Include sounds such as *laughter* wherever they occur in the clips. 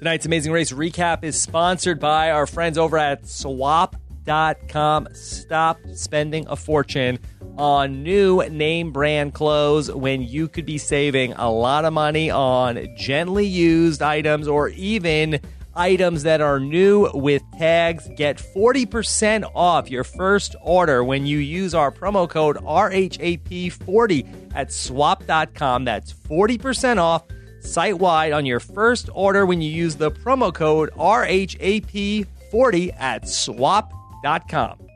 Tonight's Amazing Race recap is sponsored by our friends over at swap.com. Stop spending a fortune on new name brand clothes when you could be saving a lot of money on gently used items or even items that are new with tags. Get 40% off your first order when you use our promo code RHAP40 at swap.com. That's 40% off site wide on your first order when you use the promo code RHAP40 at swap.com.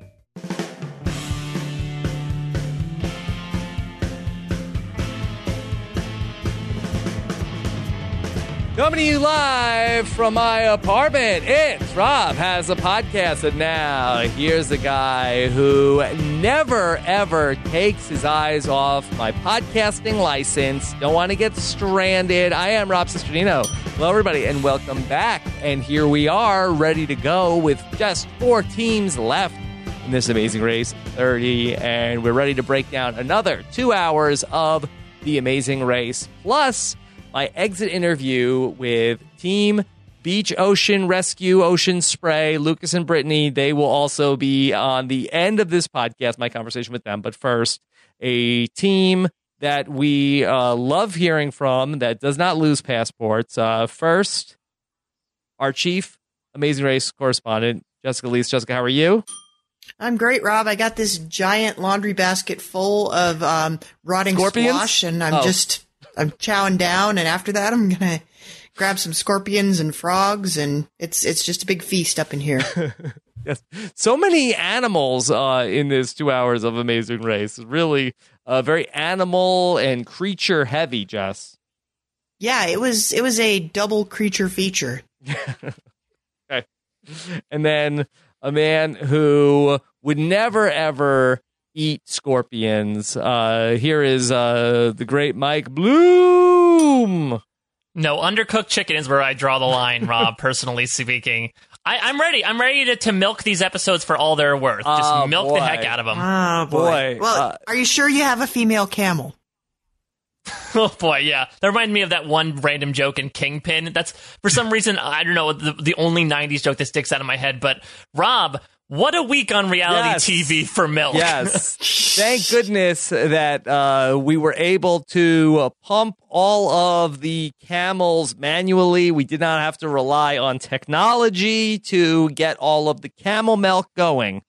Coming to you live from my apartment, it's Rob has a podcast. And now here's a guy who never ever takes his eyes off my podcasting license. Don't want to get stranded. I am Rob Cesternino. Hello, everybody, and welcome back. And here we are, ready to go with just four teams left in this amazing race 30. And we're ready to break down another two hours of the amazing race. Plus, my exit interview with Team Beach Ocean Rescue Ocean Spray, Lucas and Brittany. They will also be on the end of this podcast, my conversation with them. But first, a team that we uh, love hearing from that does not lose passports. Uh, first, our chief Amazing Race correspondent, Jessica Liese. Jessica, how are you? I'm great, Rob. I got this giant laundry basket full of um, rotting Scorpions? squash, and I'm Oh. just I'm chowing down. And after that, I'm gonna grab some scorpions and frogs, and it's it's just a big feast up in here. *laughs* Yes. So many animals uh, in this two hours of Amazing Race. Really uh, very animal and creature heavy, Jess. yeah, it was it was a double creature feature. *laughs* Okay. And then a man who would never ever eat scorpions. Uh, here is uh, the great Mike Bloom. No, undercooked chicken is where I draw the line, Rob, *laughs* personally speaking. I, I'm ready. I'm ready to, to milk these episodes for all they're worth. Just Oh, milk boy. the heck out of them. Oh Boy, Well, uh, are you sure you have a female camel? *laughs* oh boy, yeah. That reminded me of that one random joke in Kingpin. That's for some reason I don't know the, the only '90s joke that sticks out of my head. But Rob, what a week on reality Yes. TV for milk. Yes. *laughs* Thank goodness that uh, we were able to uh, pump all of the camels manually. We did not have to rely on technology to get all of the camel milk going.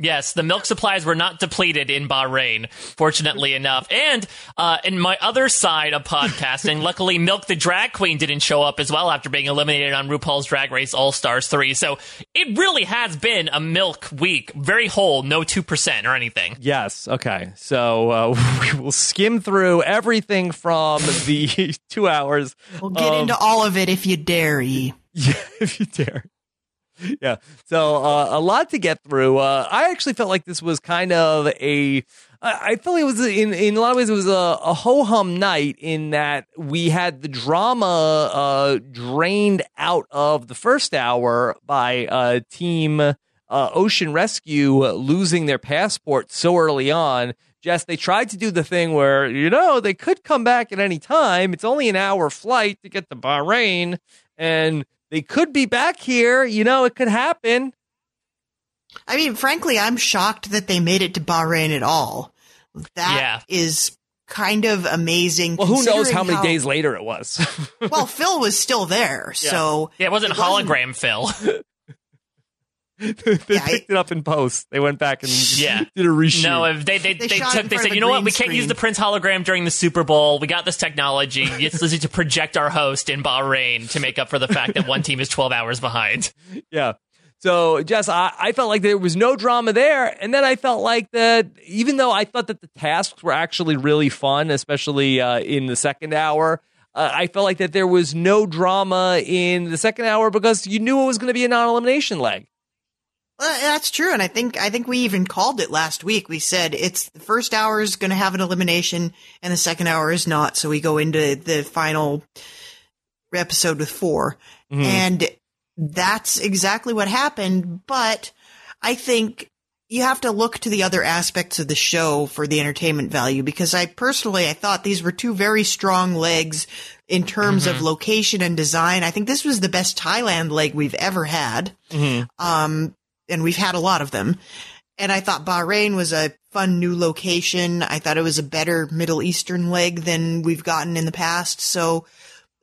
Yes, the milk supplies were not depleted in Bahrain, fortunately enough. And uh, in my other side of podcasting, *laughs* luckily, Milk the Drag Queen didn't show up as well after being eliminated on RuPaul's Drag Race All Stars 3. So it really has been a milk week. Very whole, no 2% or anything. Yes. Okay. So uh, *laughs* we will skim through everything from the *laughs* two hours. We'll get of- into all of it if you dare. E. Yeah, if you dare. *laughs* Yeah. So uh, a lot to get through. Uh, I actually felt like this was kind of a. I felt like it was in in a lot of ways it was a, a ho hum night in that we had the drama uh, drained out of the first hour by uh, team uh, Ocean Rescue losing their passport so early on. Jess, they tried to do the thing where you know they could come back at any time. It's only an hour flight to get to Bahrain, and they could be back here. You know, it could happen. I mean, frankly, I'm shocked that they made it to Bahrain at all. That is Yeah. kind of amazing. Well, who knows how considering many days later it was? well, Phil was still there, *laughs* so Yeah, it wasn't It wasn't- hologram Phil. *laughs* *laughs* they Yeah, picked it up in post. They went back and *laughs* Yeah. *laughs* did a reshoot. No, if they they, They they, took they said, you know what, green we can't use the Prince hologram during the Super Bowl. We got this technology. It's easy to project our host in Bahrain to make up for the fact that one team is twelve hours behind. Yeah. So, Jess, I, I felt like there was no drama there. And then I felt like that, even though I thought that the tasks were actually really fun, especially uh, in the second hour, uh, I felt like that there was no drama in the second hour because you knew it was going to be a non elimination leg. Well, that's true, and I think I think we even called it last week. We said it's the first hour is going to have an elimination, and the second hour is not. So we go into the final episode with 4 Mhm. and that's exactly what happened. But I think you have to look to the other aspects of the show for the entertainment value because I personally I thought these were two very strong legs in terms mm-hmm. of location and design. I think this was the best Thailand leg we've ever had. Mm-hmm. Um, and we've had a lot of them. And I thought Bahrain was a fun new location. I thought it was a better Middle Eastern leg than we've gotten in the past. So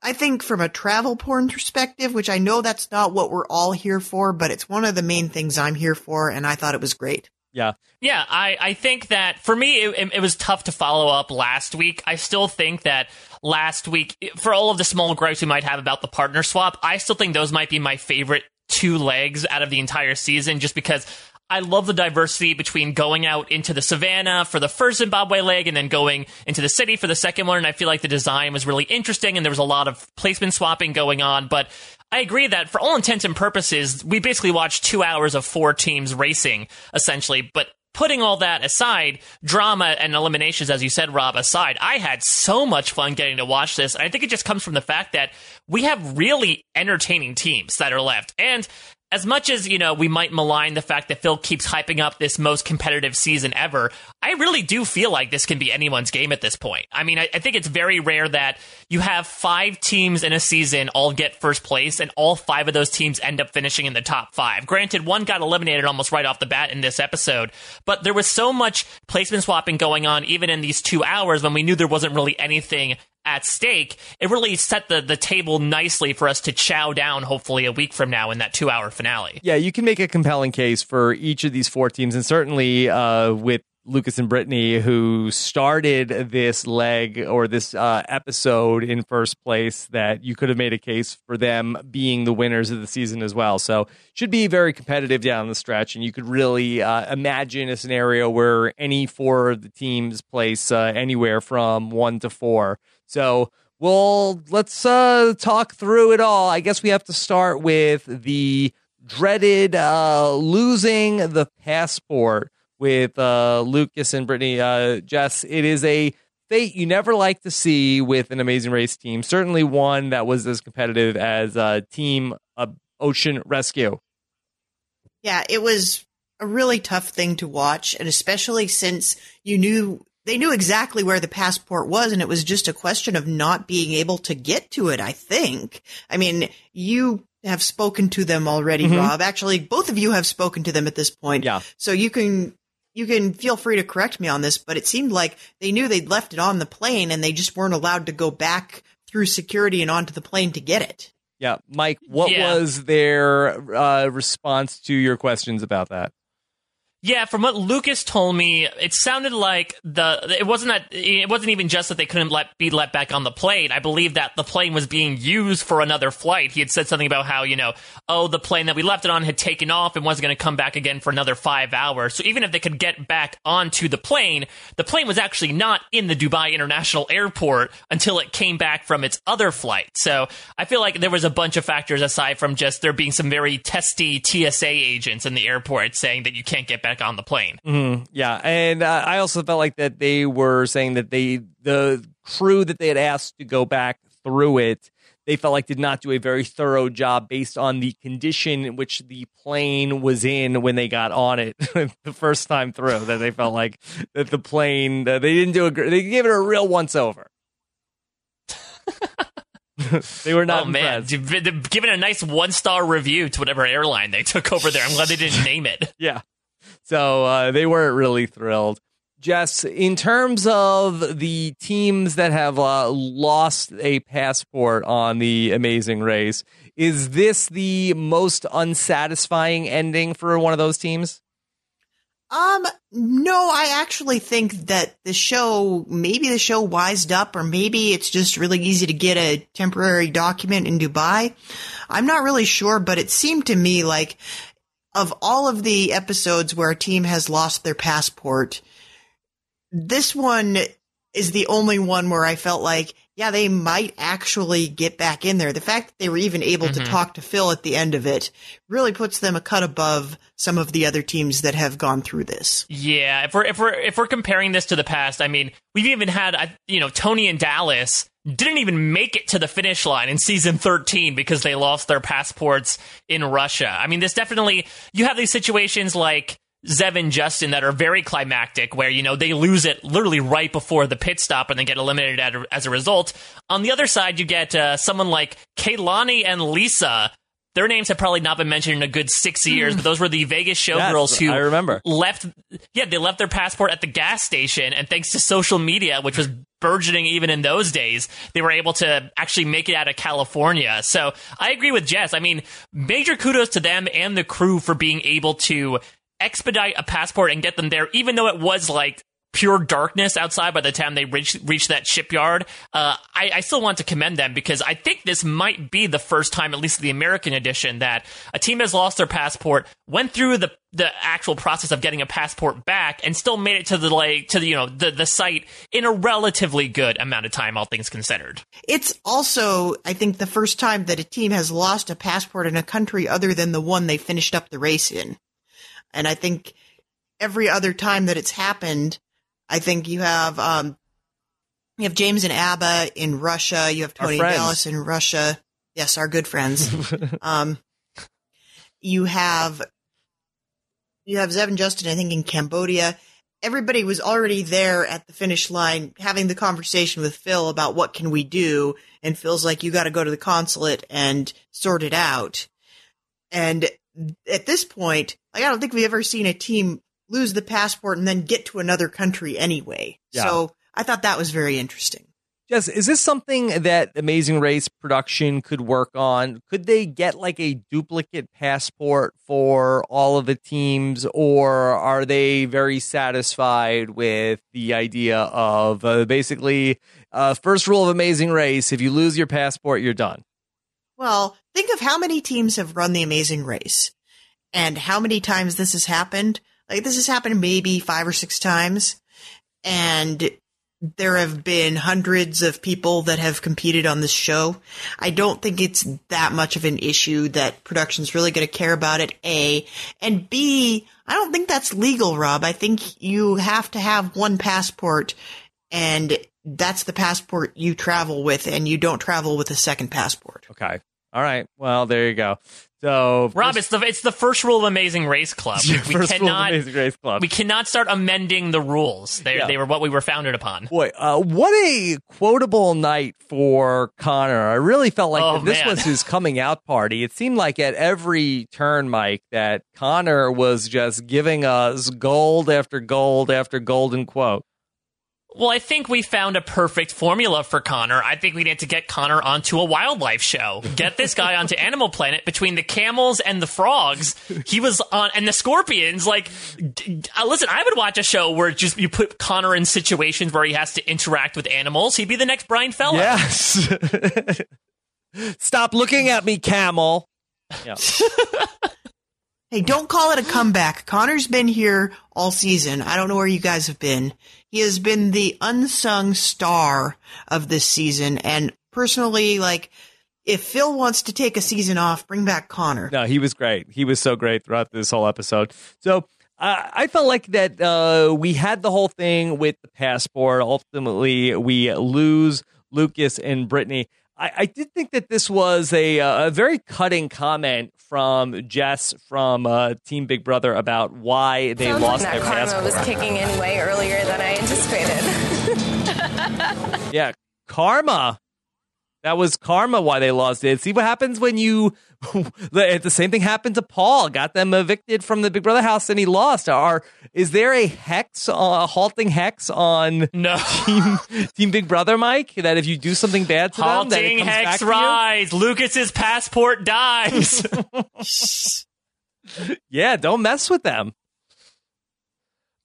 I think from a travel porn perspective, which I know that's not what we're all here for, but it's one of the main things I'm here for. And I thought it was great. Yeah. Yeah, I, I think that for me, it, it, was tough to follow up last week. I still think that last week, for all of the small gripes we might have about the partner swap, I still think those might be my favorite two legs out of the entire season just because I love the diversity between going out into the savannah for the first Zimbabwe leg and then going into the city for the second one. And I feel like the design was really interesting and there was a lot of placement swapping going on. But I agree that for all intents and purposes, we basically watched two hours of four teams racing, essentially. But putting all that aside, drama and eliminations, as you said, Rob, aside, I had so much fun getting to watch this. And I think it just comes from the fact that we have really entertaining teams that are left. And as much as, you know, we might malign the fact that Phil keeps hyping up this most competitive season ever, I really do feel like this can be anyone's game at this point. I mean, I, I, think it's very rare that you have five teams in a season all get first place and all five of those teams end up finishing in the top five. Granted, one got eliminated almost right off the bat in this episode, but there was so much placement swapping going on even in these two hours when we knew there wasn't really anything at stake, it really set the, the table nicely for us to chow down, hopefully, a week from now in that two hour finale. Yeah, you can make a compelling case for each of these four teams, and certainly uh, with Lucas and Brittany, who started this leg or this uh, episode in first place, that you could have made a case for them being the winners of the season as well. So, should be very competitive down the stretch, and you could really uh, imagine a scenario where any four of the teams place uh, anywhere from one to four. So well, let's uh, talk through it all. I guess we have to start with the dreaded uh, losing the passport with uh, Lucas and Brittany. Uh, Jess, it is a fate you never like to see with an amazing race team. Certainly one that was as competitive as uh, Team uh, Ocean Rescue. Yeah, it was a really tough thing to watch, and especially since you knew they knew exactly where the passport was and it was just a question of not being able to get to it, I think. I mean, you have spoken to them already, mm-hmm. Rob. Actually, both of you have spoken to them at this point. Yeah. So you can you can feel free to correct me on this, but it seemed like they knew they'd left it on the plane and they just weren't allowed to go back through security and onto the plane to get it. Yeah, Mike, what yeah. was their uh, response to your questions about that? Yeah, from what Lucas told me, it sounded like the it wasn't that it wasn't even just that they couldn't let be let back on the plane. I believe that the plane was being used for another flight. He had said something about how you know, oh, the plane that we left it on had taken off and wasn't going to come back again for another five hours. So even if they could get back onto the plane, the plane was actually not in the Dubai International Airport until it came back from its other flight. So I feel like there was a bunch of factors aside from just there being some very testy TSA agents in the airport saying that you can't get back on the plane. Mm-hmm. Yeah, and uh, I also felt like that they were saying that they the crew that they had asked to go back through it they felt like did not do a very thorough job based on the condition in which the plane was in when they got on it *laughs* the first time through. That they felt like that the plane they didn't do a they gave it a real once over. *laughs* they were not. Oh man, giving a nice one star review to whatever airline they took over there. I'm glad they didn't name it. *laughs* yeah, so uh, they weren't really thrilled. Jess, in terms of the teams that have uh, lost a passport on the Amazing Race, is this the most unsatisfying ending for one of those teams? Um, no, I actually think that the show, maybe the show wised up, or maybe it's just really easy to get a temporary document in Dubai. I'm not really sure, but it seemed to me like of all of the episodes where a team has lost their passport, this one is the only one where I felt like, yeah, they might actually get back in there. The fact that they were even able mm-hmm. to talk to Phil at the end of it really puts them a cut above some of the other teams that have gone through this. Yeah, if we're if we're if we're comparing this to the past, I mean, we've even had you know Tony and Dallas didn't even make it to the finish line in season 13 because they lost their passports in Russia. I mean, this definitely, you have these situations like Zev and Justin that are very climactic, where, you know, they lose it literally right before the pit stop and then get eliminated as a result. On the other side, you get uh, someone like Kaylani and Lisa. Their names have probably not been mentioned in a good six years, but those were the Vegas showgirls Yes, who I remember. left. Yeah, they left their passport at the gas station, and thanks to social media, which was burgeoning even in those days, they were able to actually make it out of California. So I agree with Jess. I mean, major kudos to them and the crew for being able to expedite a passport and get them there, even though it was like pure darkness outside by the time they reach reached that shipyard. Uh, I, I still want to commend them because I think this might be the first time, at least the American edition, that a team has lost their passport, went through the the actual process of getting a passport back, and still made it to the like to the you know the the site in a relatively good amount of time, all things considered. It's also, I think, the first time that a team has lost a passport in a country other than the one they finished up the race in. And I think every other time that it's happened, I think you have um, you have James and Abba in Russia. You have Tony. Dallas in Russia. Yes, our good friends. *laughs* um, you have you have Zev and Justin, I think, in Cambodia. Everybody was already there at the finish line having the conversation with Phil about what can we do, and Phil's like, "You got to go to the consulate and sort it out." And at this point, like, I don't think we've ever seen a team lose the passport and then get to another country anyway. Yeah. So I thought that was very interesting. Jess, is this something that Amazing Race production could work on? Could they get like a duplicate passport for all of the teams, or are they very satisfied with the idea of uh, basically uh, first rule of Amazing Race: if you lose your passport, you're done. Well, think of how many teams have run the Amazing Race and how many times this has happened. Like this has happened maybe five or six times. And there have been hundreds of people that have competed on this show. I don't think it's that much of an issue that production's really going to care about it. A and B, I don't think that's legal, Rob. I think you have to have one passport and that's the passport you travel with and you don't travel with a second passport. Okay. All right. Well, there you go. So, Rob, it's the it's the first rule of Amazing Race Club. *laughs* Yeah, we first cannot Amazing Race Club. we cannot start amending the rules. They Yeah. they were what we were founded upon. Boy, uh, what a quotable night for Conor. I really felt like Oh, this man. was his coming out party. It seemed like at every turn, Mike, that Conor was just giving us gold after gold after golden quote. Well, I think we found a perfect formula for Conor. I think we need to get Conor onto a wildlife show. Get this guy onto *laughs* Animal Planet between the camels and the frogs. He was on, and the scorpions. Like, d- uh, listen, I would watch a show where just you put Conor in situations where he has to interact with animals. He'd be the next Brian Fellow. Yes. *laughs* Stop looking at me, camel. Yeah. *laughs* Hey, don't call it a comeback. Conor's been here all season. I don't know where you guys have been. He has been the unsung star of this season. And personally, like, if Phil wants to take a season off, bring back Conor. No, he was great. He was so great throughout this whole episode. So uh, I felt like that uh, we had the whole thing with the passport. Ultimately, we lose Lucas and Brittany. I, I did think that this was a, uh, a very cutting comment from Jess from uh, Team Big Brother about why they Sounds lost like their karma passport. was kicking in way earlier than I anticipated. *laughs* Yeah, karma. That was karma why they lost it. See what happens when you. *laughs* the the same thing happened to Paul. Got them evicted from the Big Brother house, and he lost. Are is there a hex, uh, a halting hex on No. Team Team Big Brother, Mike? That if you do something bad to them, Halting comes back hex to you? rise. Lucas's passport dies. *laughs* Yeah, don't mess with them.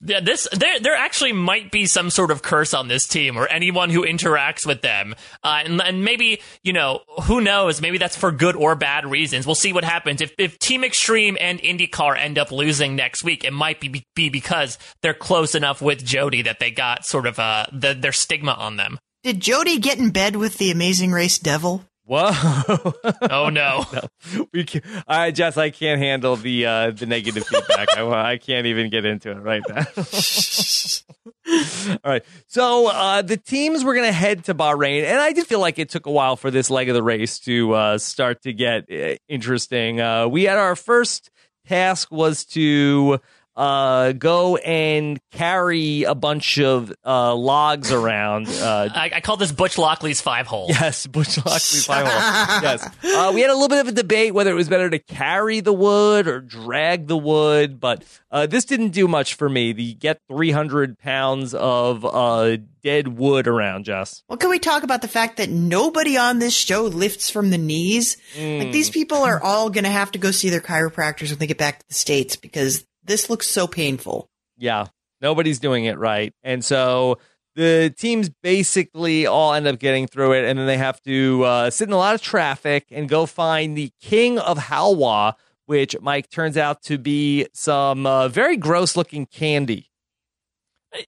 Yeah, this there there actually might be some sort of curse on this team or anyone who interacts with them, uh, and, and maybe you know who knows, maybe that's for good or bad reasons. We'll see what happens if if Team Extreme and IndyCar end up losing next week. It might be be because they're close enough with Cody that they got sort of uh the, their stigma on them. Did Cody get in bed with the Amazing Race Devil? Whoa. *laughs* Oh no. *laughs* we can, all right, Jess, I can't handle the uh, the negative feedback. I, I can't even get into it right now. *laughs* all right, so uh, the teams were going to head to Bahrain, and I did feel like it took a while for this leg of the race to uh, start to get uh, interesting. Uh, we had our first task was to uh, go and carry a bunch of uh, logs around. Uh, *laughs* I, I call this Butch Lockley's five hole. Yes, Butch Lockley's five hole. *laughs* Yes, uh, we had a little bit of a debate whether it was better to carry the wood or drag the wood, but uh, this didn't do much for me. The get three hundred pounds of uh, dead wood around, Jess. Well, can we talk about the fact that nobody on this show lifts from the knees? Like these people are all going to have to go see their chiropractors when they get back to the states because this looks so painful. Yeah, nobody's doing it right. And so the teams basically all end up getting through it, and then they have to uh, sit in a lot of traffic and go find the king of halwa, which Mike turns out to be some uh, very gross looking candy.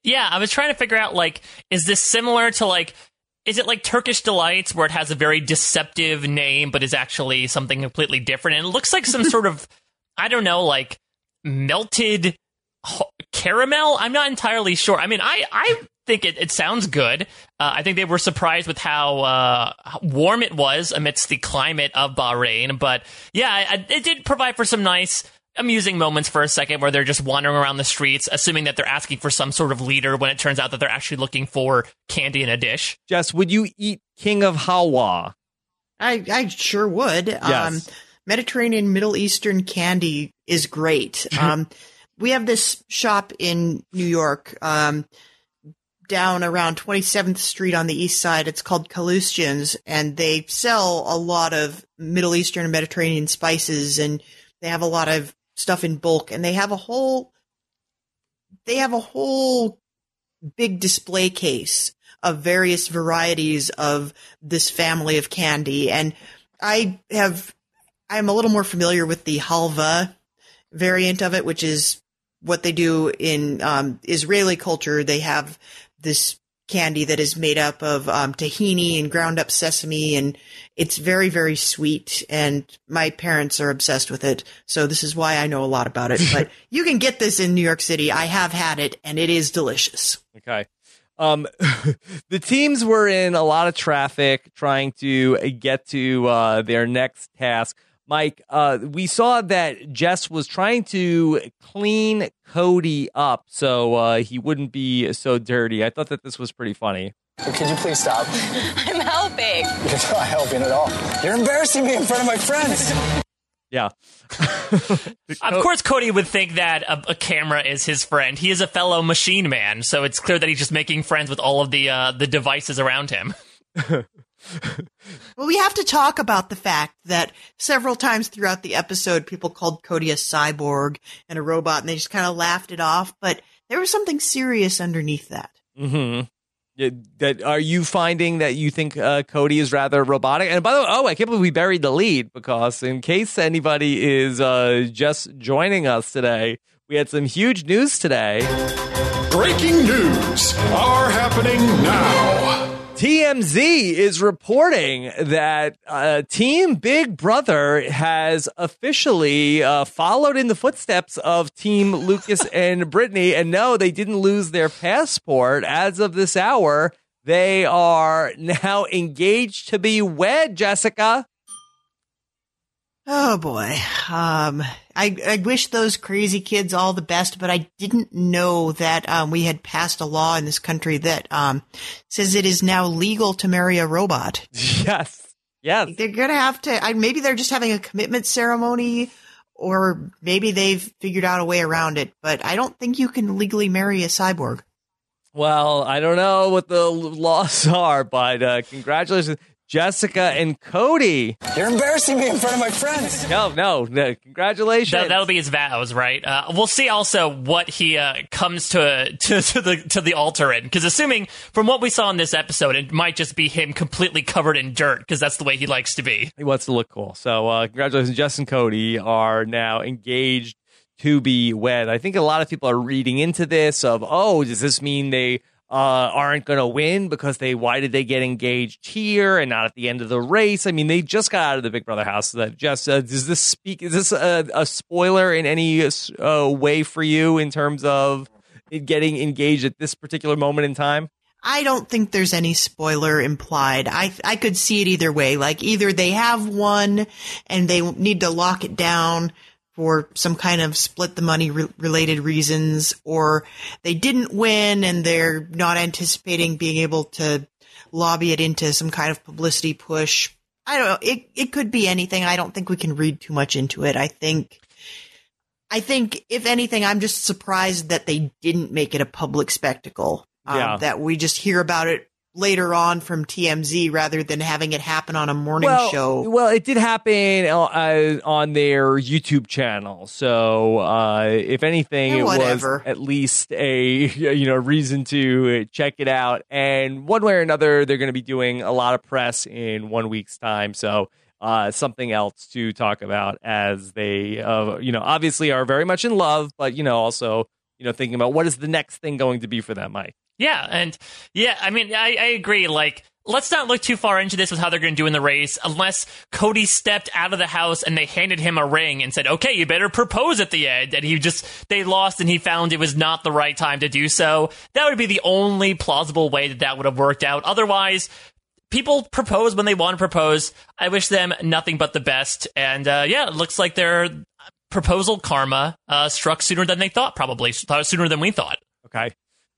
Yeah, I was trying to figure out like, is this similar to like, is it like Turkish delights where it has a very deceptive name but is actually something completely different? And it looks like some *laughs* sort of, I don't know, like melted caramel. I'm not entirely sure. I mean, I I think it, it sounds good. Uh, I think they were surprised with how, uh, how warm it was amidst the climate of Bahrain. But yeah, I, it did provide for some nice. Amusing moments for a second where they're just wandering around the streets, assuming that they're asking for some sort of leader when it turns out that they're actually looking for candy in a dish. Jess, would you eat king of halwa? I, I sure would. Um, Yes. Mediterranean Middle Eastern candy is great. Um, we have this shop in New York, um, down around 27th Street on the east side. It's called Kalustyan's, and they sell a lot of Middle Eastern and Mediterranean spices, and they have a lot of stuff in bulk, and they have a whole, they have a whole big display case of various varieties of this family of candy. And I have, I'm a little more familiar with the halva variant of it, which is what they do in um, Israeli culture. They have this candy that is made up of um, tahini and ground up sesame, and it's very, very sweet. And my parents are obsessed with it, so this is why I know a lot about it. *laughs* But you can get this in New York City. I have had it, and it is delicious. Okay. Um, *laughs* the teams were in a lot of traffic trying to get to uh, their next task. Mike, uh, we saw that Jess was trying to clean Cody up so uh, he wouldn't be so dirty. I thought that this was pretty funny. Could you please stop? *laughs* I'm helping. You're not helping at all. You're embarrassing me in front of my friends. *laughs* Yeah. *laughs* Of course, Cody would think that a, a camera is his friend. He is a fellow machine man, so it's clear that he's just making friends with all of the uh, the devices around him. Well, we have to talk about the fact that several times throughout the episode, people called Cody a cyborg and a robot, and they just kind of laughed it off. But there was something serious underneath that. Mm-hmm. Yeah, that are you finding that you think uh, Cody is rather robotic? And by the way, oh, I can't believe we buried the lead because in case anybody is uh, just joining us today, we had some huge news today. Breaking news are happening now. TMZ is reporting that uh, Team Big Brother has officially uh, followed in the footsteps of Team Lucas *laughs* and Brittany. And no, they didn't lose their passport. As of this hour, they are now engaged to be wed, Jessica. Oh boy. Um, I, I wish those crazy kids all the best, but I didn't know that, um, we had passed a law in this country that, um, says it is now legal to marry a robot. Yes. Yes. They're gonna have to, I, maybe they're just having a commitment ceremony or maybe they've figured out a way around it, but I don't think you can legally marry a cyborg. Well, I don't know what the laws *laughs* are, but uh, congratulations, Jessica and Cody. You're embarrassing me in front of my friends. No, no, no congratulations. That, that'll be his vows, right? Uh, we'll see also what he uh, comes to, to to the to the altar in, because assuming from what we saw in this episode, it might just be him completely covered in dirt, because that's the way he likes to be. he wants to look cool. So, uh, congratulations, Jess and Cody are now engaged to be wed. I think a lot of people are reading into this of, oh, does this mean they uh, aren't going to win because they why did they get engaged here and not at the end of the race? I mean, they just got out of the Big Brother house. So that Jess, uh, does this speak? Is this a, a spoiler in any uh, way for you in terms of getting engaged at this particular moment in time? I don't think there's any spoiler implied. I I could see it either way. Like either they have one and they need to lock it down for some kind of split the money re- related reasons, or they didn't win and they're not anticipating being able to lobby it into some kind of publicity push. I don't know. It it could be anything. I don't think we can read too much into it. I think I think if anything, I'm just surprised that they didn't make it a public spectacle. Um, Yeah. That we just hear about it later on from TMZ rather than having it happen on a morning well, show. Well, it did happen uh, on their YouTube channel. So, uh, if anything, Yeah, it was at least a *laughs* you know reason to check it out. And one way or another, they're going to be doing a lot of press in one week's time. So. Uh, something else to talk about as they, uh, you know, obviously are very much in love, but you know, also, you know, thinking about what is the next thing going to be for them, Mike. Yeah, and yeah, I mean, I, I agree. Like, let's not look too far into this with how they're going to do in the race, unless Cody stepped out of the house and they handed him a ring and said, "Okay, you better propose at the end." And he just they lost, and he found it was not the right time to do so. That would be the only plausible way that that would have worked out. Otherwise. People propose when they want to propose. I wish them nothing but the best. And uh, yeah, it looks like their proposal karma uh, struck sooner than they thought, probably sooner than we thought. Okay.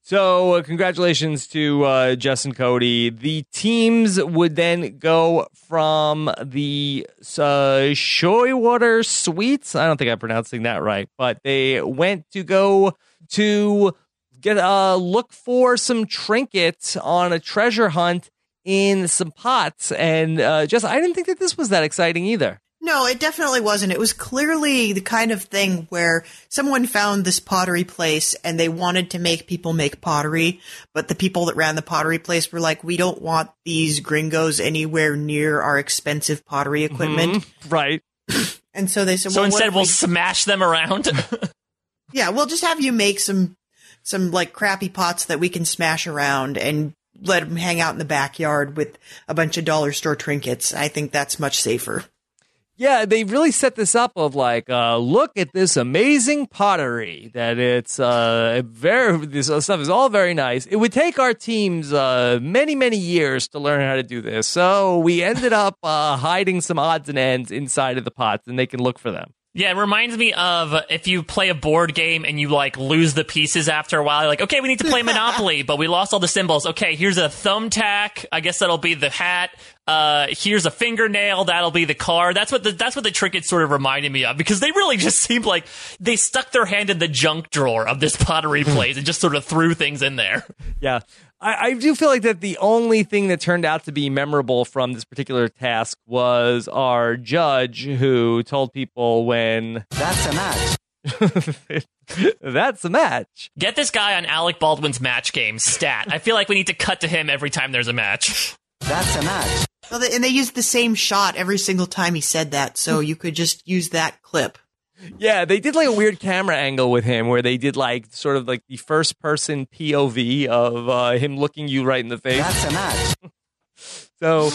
So, uh, congratulations to uh, Jess and Cody. The teams would then go from the uh, Shoywater Suites. I don't think I'm pronouncing that right, but they went to go to get uh, look for some trinkets on a treasure hunt in some pots. And uh, Jess, I didn't think that this was that exciting either. No, it definitely wasn't. It was clearly the kind of thing where someone found this pottery place and they wanted to make people make pottery, but the people that ran the pottery place were like, we don't want these gringos anywhere near our expensive pottery mm-hmm. equipment. Right. *laughs* And so they said, So well, instead, we'll we- smash them around. *laughs* yeah, we'll just have you make some, some like crappy pots that we can smash around and let them hang out in the backyard with a bunch of dollar store trinkets. I think that's much safer. Yeah, they really set this up of like, uh, look at this amazing pottery. That it's uh, very this stuff is all very nice. It would take our teams uh, many many years to learn how to do this, so we ended up uh, hiding some odds and ends inside of the pots, and they can look for them. Yeah, it reminds me of if you play a board game and you like lose the pieces after a while. You're like, okay, we need to play *laughs* Monopoly, but we lost all the symbols. Okay, here's a thumbtack. I guess that'll be the hat. Uh, here's a fingernail. That'll be the car. That's what the that's what the trinkets sort of reminded me of because they really *laughs* just seemed like they stuck their hand in the junk drawer of this pottery *laughs* place and just sort of threw things in there. Yeah. I, I do feel like that the only thing that turned out to be memorable from this particular task was our judge who told people when *laughs* That's a match. that's a match. Get this guy on Alec Baldwin's match game stat. I feel like we need to cut to him every time there's a match. That's a match. Well, they, and they used the same shot every single time he said that, so *laughs* you could just use that clip. Yeah, they did like a weird camera angle with him where they did like sort of like the first person POV of uh, him looking you right in the face. That's a match. *laughs* So,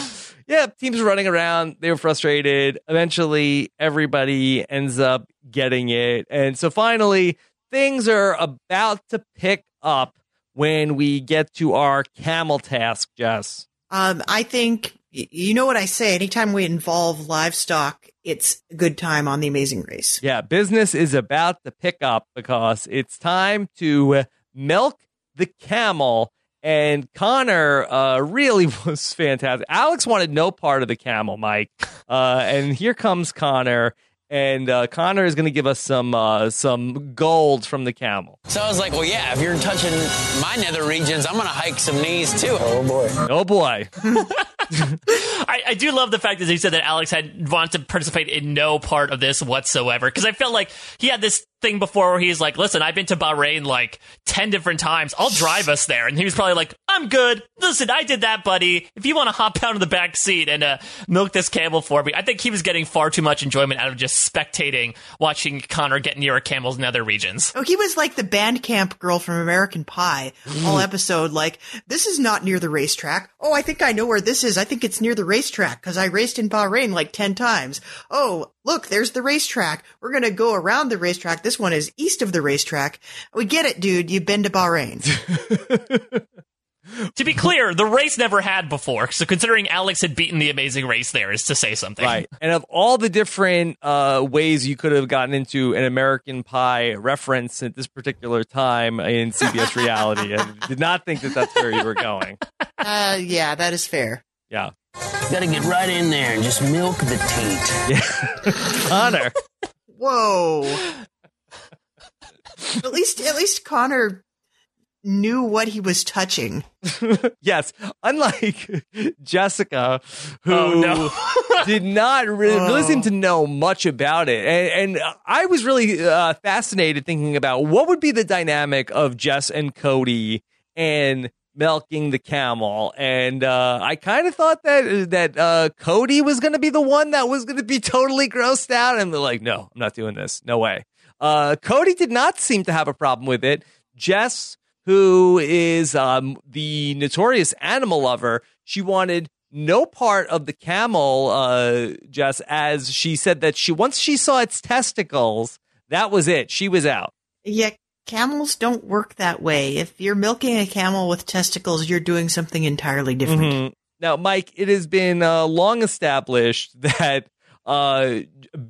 yeah, teams were running around. They were frustrated. Eventually, everybody ends up getting it. And so finally, things are about to pick up when we get to our camel task, Jess. Um, I think you know what I say. Anytime we involve livestock, it's a good time on the Amazing Race. Yeah, business is about to pick up because it's time to uh, milk the camel. And Conor uh, really *laughs* was fantastic. Alex wanted no part of the camel, Mike. Uh, and here comes Conor. And uh, Conor is going to give us some uh, some gold from the camel. So I was like, well, yeah, if you're touching my nether regions, I'm going to hike some knees too. Oh boy. Oh boy! *laughs* *laughs* I, I do love the fact that he said that Alex had wanted to participate in no part of this whatsoever because I felt like he had this thing before where he's like, "Listen, I've been to Bahrain like ten different times. I'll drive us there," and he was probably like, "I'm good. Listen, I did that, buddy. If you want to hop out in the back seat and uh, milk this camel for me," I think he was getting far too much enjoyment out of just spectating watching Conor get near a camel's nether regions. Oh, he was like the band camp girl from American Pie all episode. Like, this is not near the racetrack. Oh, I think I know where this is. I think it's near the racetrack because I raced in Bahrain like 10 times. Oh, look, there's the racetrack. We're going to go around the racetrack. This one is east of the racetrack. We get it, dude. You've been to Bahrain. *laughs* to be clear, the race never had before. So considering Alex had beaten the Amazing Race, there is to say something. Right. And of all the different uh, ways you could have gotten into an American Pie reference at this particular time in CBS *laughs* reality, I did not think that that's where you were going. Uh, yeah, that is fair. Yeah. Gotta get right in there and just milk the taint. Yeah. *laughs* Conor. Whoa. at least, at least Conor knew what he was touching. *laughs* yes. Unlike *laughs* Jessica, who Oh, no. did not really, really Oh. seem to know much about it. And, and I was really uh, fascinated thinking about what would be the dynamic of Jess and Cody and milking the camel. And uh, I kind of thought that that uh, Cody was going to be the one that was going to be *laughs* totally grossed out. And they're like, no, I'm not doing this. No way. Uh, Cody did not seem to have a problem with it. Jess, who is um, the notorious animal lover, she wanted no part of the camel, uh, Jess, as she said that she once she saw its testicles, that was it. She was out. Yeah, camels don't work that way. If you're milking a camel with testicles, you're doing something entirely different. Mhm. Now, Mike, it has been uh, long established *laughs* that uh,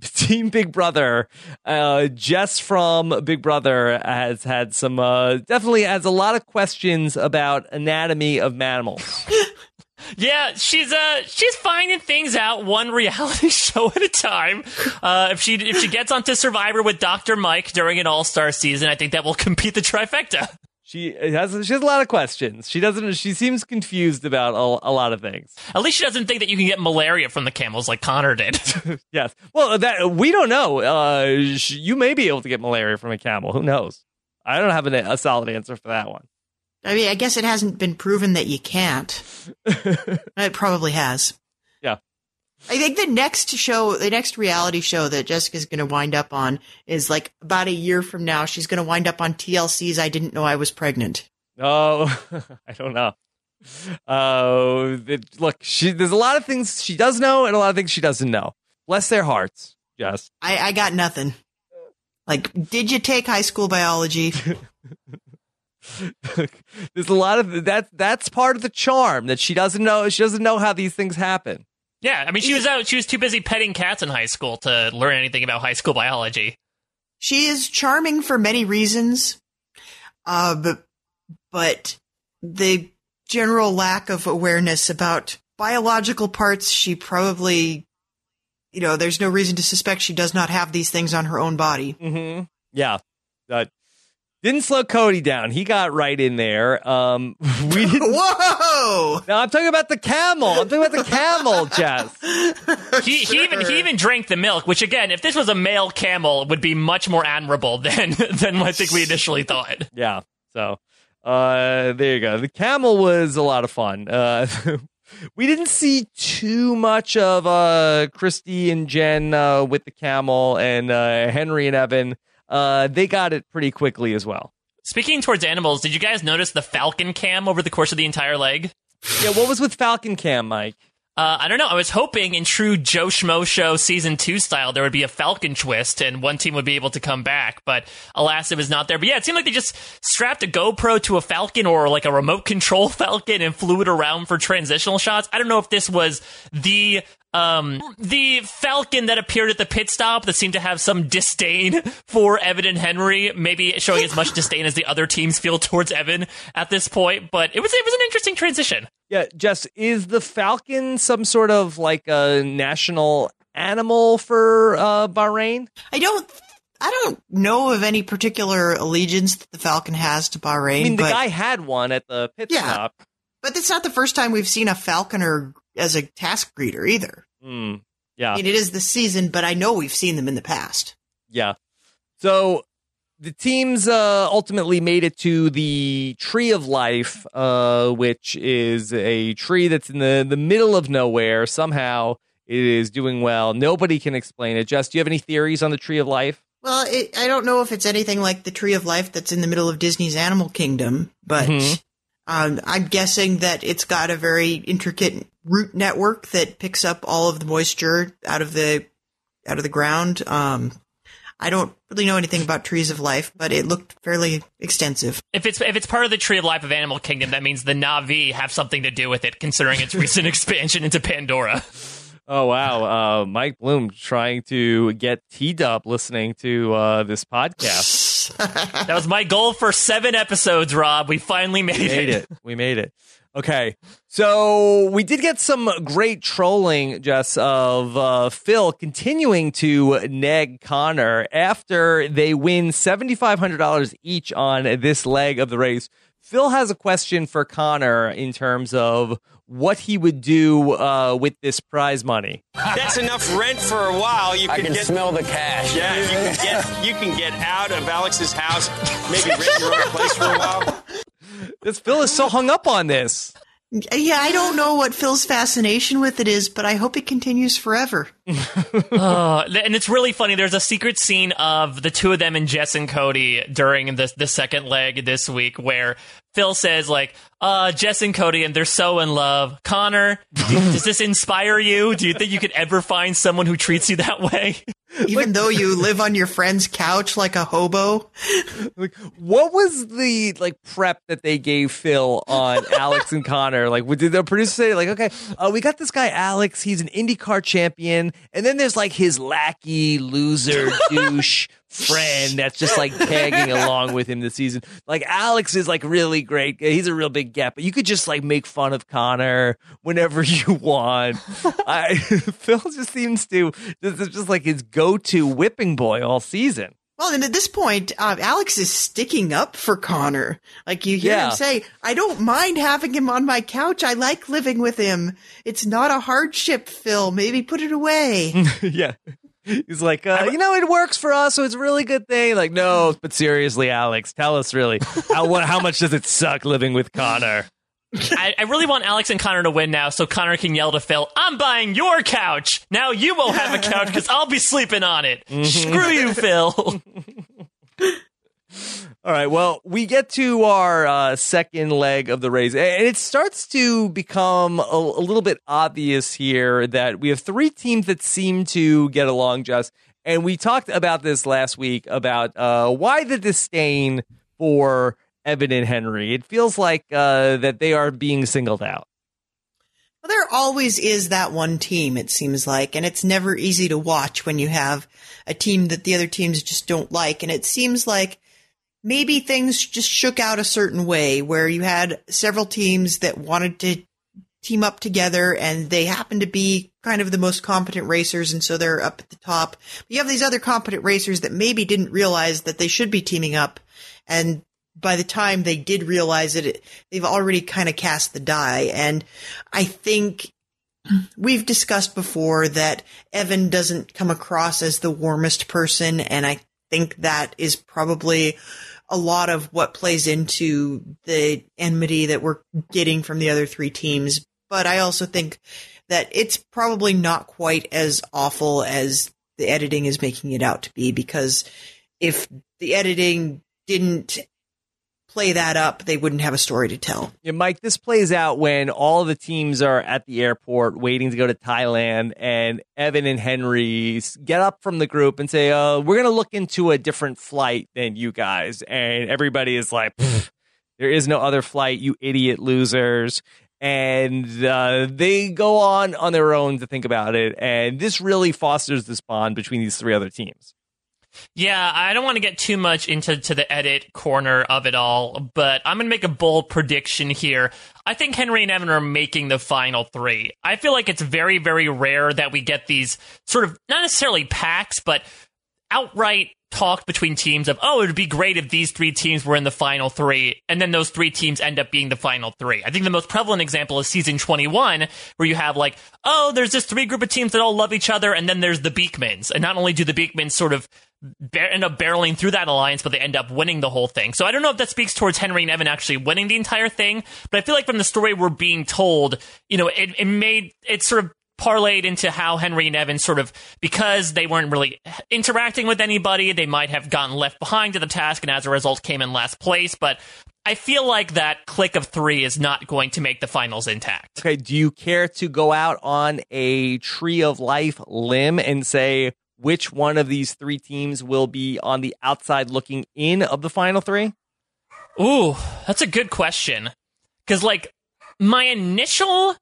Team Big Brother, uh, Jess from Big Brother has had some, uh, definitely has a lot of questions about anatomy of mammals. *laughs* Yeah, she's uh she's finding things out one *laughs* reality show at a time. Uh, if she if she gets onto Survivor with Dr. Mike during an All Star season, I think that will *laughs* compete the trifecta. She has she has a lot of questions. She doesn't. She seems confused about a, a lot of things. At least she doesn't think that you can get malaria from the camels like Conor did. *laughs* Yes. Well, that we don't know. Uh, sh- you may be able to get malaria from a camel. Who knows? I don't have an, a solid answer for that one. I mean, I guess it hasn't been proven that you can't. *laughs* it probably has. Yeah. I think the next show, the next reality show that Jessica's going to wind up on is like about a year from now. She's going to wind up on TLC's I Didn't Know I Was Pregnant. Oh, *laughs* I don't know. Oh, it- look, she, there's a lot of things she does know and a lot of things she doesn't know. Bless their hearts. Yes. I, I got nothing. Like, did you take high school biology? *laughs* *laughs* there's a lot of that. That's part of the charm that she doesn't know. She doesn't know how these things happen. yeah, I mean she was out she was too busy petting cats in high school to learn anything about high school biology. She is charming for many reasons, uh, but, but the general lack of awareness about biological parts, she probably, you know, there's no reason to suspect she does not have these things on her own body. Mm-hmm. Yeah. Uh, didn't slow Cody down. He got right in there. Um, we *laughs* didn't. Whoa! No, I'm talking about the camel. I'm talking about the camel, *laughs* Jess. He, he even he even drank the milk, which again, if this was a male camel, would be much more admirable than *laughs* than I think we initially thought. Yeah. So, uh, there you go. The camel was a lot of fun. Uh, we didn't see too much of uh Kristi and Jen uh, with the camel, and uh, Henry and Evan. Uh, they got it pretty quickly as well. Speaking towards animals, did you guys notice the falcon cam over the course of the entire leg? Yeah. What was with Falcon Cam, Mike? Uh, I don't know. I was hoping in true Joe Schmo show season two style there would be a falcon twist and one team would be able to come back, but alas, it was not there. But yeah, it seemed like they just strapped a GoPro to a falcon or like a remote control *laughs* falcon and flew it around for transitional shots. I don't know if this was the um the falcon that appeared at the pit stop that seemed to have some disdain for Evan and Henry, maybe showing as much disdain as the other teams feel towards Evan at this point. But it was it was an interesting transition. Yeah, Jess, is the falcon some sort of like a national animal for uh, Bahrain? I don't, I don't know of any particular allegiance that the Falcon has to Bahrain. I mean, the but, guy had one at the pit Yeah. stop. but it's not the first time we've seen a falconer as a task greeter either. Hmm. I mean, it is the season, but I know we've seen them in the past. yeah. So the teams uh, ultimately made it to the Tree of Life, uh, which is a tree that's in the, the middle of nowhere. Somehow it is doing well. Nobody can explain it. Jess, do you have any theories on the Tree of Life? Well, it, I don't know if it's anything like the Tree of Life that's in the middle of Disney's Animal Kingdom, but Mhm. um, I'm guessing that it's got a very intricate root network that picks up all of the moisture out of the out of the ground. Um, I don't really know anything about trees of life, but it looked fairly extensive. If it's if it's part of the Tree of Life of Animal Kingdom, that means the Navi have something to do with it, considering its recent *laughs* expansion into Pandora. Oh wow, uh, Mike Bloom trying to get T Dub listening to uh, this podcast. That was my goal for seven episodes, Rob. We finally made, We made it. We made it. Okay, so we did get some great trolling, Jess, of uh, Phil continuing to nag Conor after they win seventy five hundred dollars each on this leg of the race. Phil has a question for Conor in terms of what he would do uh, with this prize money. That's enough rent for a while. You I can can get smell the cash. yeah, you can get you can get out of Alex's house, maybe rent your own place for a while. This Phil is so hung up on this. Yeah, I don't know what Phil's fascination with it is, but I hope it continues forever. Uh, and it's really funny. There's a secret scene of the two of them and Jess and Cody during the the second leg this week, where Phil says like, "Uh, Jess and Cody, and they're so in love." Conor, do- *laughs* does this inspire you? Do you think you could ever find someone who treats you that way? Even though you live on your friend's couch like a hobo. Like, what was the like prep that they gave Phil on Alex and Conor? Like, what- did the producer say like, okay, uh, we got this guy Alex, he's an IndyCar champion, and then there's like his lackey loser *laughs* douche friend that's just like tagging along with him this season. Like Alex is like really great, he's a real big get, but you could just like make fun of Conor whenever *laughs* you want. I *laughs* Phil just seems to this is just like his go-to whipping boy all season. Well, and at this point, uh, Alex is sticking up for Conor. Like you hear Yeah. him say, "I don't mind having him on my couch. I like living with him. It's not a hardship, Phil. Maybe put it away." *laughs* yeah. He's like, uh, you know, it works for us, so it's a really good thing. Like, no, but seriously, Alex, tell us really how how much does it suck living with Conor? I, I really want Alex and Conor to win now, so Conor can yell to Phil, "I'm buying your couch. Now you won't have a couch because I'll be sleeping on it. Screw you, Phil." *laughs* All right, well, we get to our uh, second leg of the race, and it starts to become a, a little bit obvious here that we have three teams that seem to get along, just. And we talked about this last week about uh, why the disdain for Evan and Henry. It feels like uh, that they are being singled out. Well, there always is that one team, it seems like, and it's never easy to watch when you have a team that the other teams just don't like. And it seems like maybe things just shook out a certain way where you had several teams that wanted to team up together and they happen to be kind of the most competent racers and so they're up at the top. But you have these other competent racers that maybe didn't realize that they should be teaming up and by the time they did realize it, they've already kind of cast the die. And I think we've discussed before that Evan doesn't come across as the warmest person. And I think that is probably a lot of what plays into the enmity that we're getting from the other three teams. But I also think that it's probably not quite as awful as the editing is making it out to be because if the editing didn't play that up, they wouldn't have a story to tell. Yeah, Mike, this plays out when all the teams are at the airport waiting to go to Thailand, and Evan and Henry get up from the group and say, uh, We're going to look into a different flight than you guys. And everybody is like, There is no other flight, you idiot losers. And uh, they go on on their own to think about it. And this really fosters this bond between these three other teams. Yeah, I don't want to get too much into to the edit corner of it all, but I'm going to make a bold prediction here. I think Henry and Evan are making the final three. I feel like it's very, very rare that we get these sort of not necessarily packs, but outright talk between teams of, oh, it would be great if these three teams were in the final three, and then those three teams end up being the final three. I think the most prevalent example is season 21, where you have like, oh, there's this three group of teams that all love each other, and then there's the Beekmans. And not only do the Beekmans sort of end up barreling through that alliance, but they end up winning the whole thing. So I don't know if that speaks towards Henry and Evan actually winning the entire thing, but I feel like from the story we're being told, you know, it, it made it sort of parlayed into how Henry and Evan sort of because they weren't really interacting with anybody, they might have gotten left behind to the task and as a result came in last place. But I feel like that click of three is not going to make the finals intact. Okay, do you care to go out on a tree of life limb and say which one of these three teams will be on the outside looking in of the final three? Ooh, that's a good question. Because, like, my initial,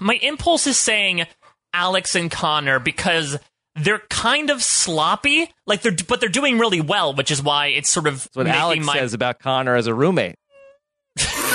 my impulse is saying Alex and Conor because they're kind of sloppy. Like they're, but they're doing really well, which is why it's sort of That's what Alex my, says about Conor as a roommate.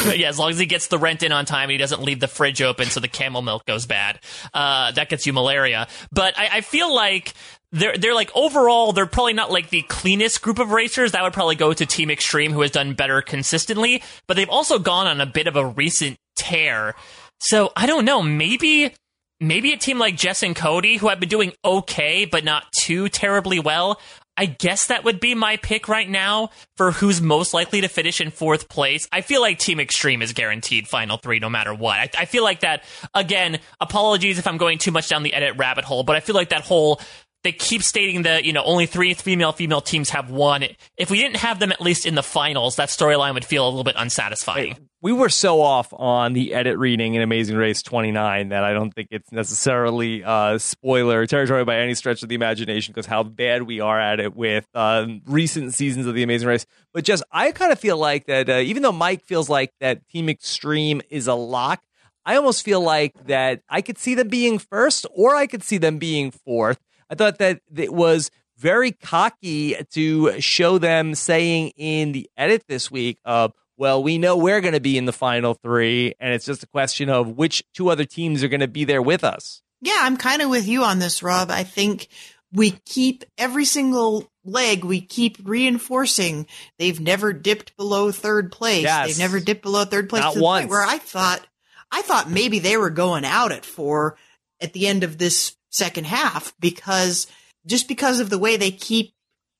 *laughs* yeah, as long as he gets the rent in on time and he doesn't leave the fridge open so the camel milk goes bad. Uh, that gets you malaria. But I, I feel like they're they're like overall they're probably not like the cleanest group of racers. That would probably go to Team Extreme, who has done better consistently. But they've also gone on a bit of a recent tear. So I don't know. Maybe maybe a team like Jess and Cody, who have been doing okay but not too terribly well. I guess that would be my pick right now for who's most likely to finish in fourth place. I feel like Team Extreme is guaranteed final three no matter what. I, I feel like that, again, apologies if I'm going too much down the edit rabbit hole, but I feel like that whole they keep stating that you know only three female female teams have won. If we didn't have them at least in the finals, that storyline would feel a little bit unsatisfying. We were so off on the edit reading in Amazing Race 29 that I don't think it's necessarily uh, spoiler territory by any stretch of the imagination because how bad we are at it with uh, recent seasons of the Amazing Race. But just, I kind of feel like that uh, even though Mike feels like that Team Extreme is a lock, I almost feel like that I could see them being first or I could see them being fourth. I thought that it was very cocky to show them saying in the edit this week of, well, we know we're going to be in the final three, and it's just a question of which two other teams are going to be there with us. Yeah, I'm kind of with you on this, Rob. I think we keep every single leg, we keep reinforcing they've never dipped below third place. Yes. They've never dipped below third place Not to the once. point where I thought, I thought maybe they were going out at four at the end of this second half because just because of the way they keep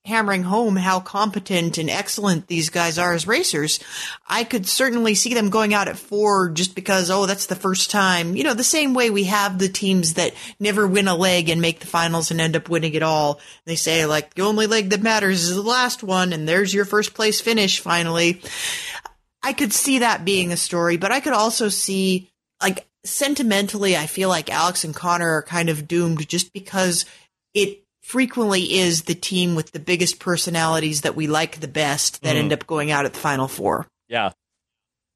hammering home how competent and excellent these guys are as racers, I could certainly see them going out at four just because, oh, that's the first time. You know, the same way we have the teams that never win a leg and make the finals and end up winning it all. They say, like, the only leg that matters is the last one, and there's your first place finish finally. I could see that being a story, but I could also see, like, sentimentally, I feel like Alex and Conor are kind of doomed just because it frequently is the team with the biggest personalities that we like the best that Mhm. end up going out at the final four. Yeah.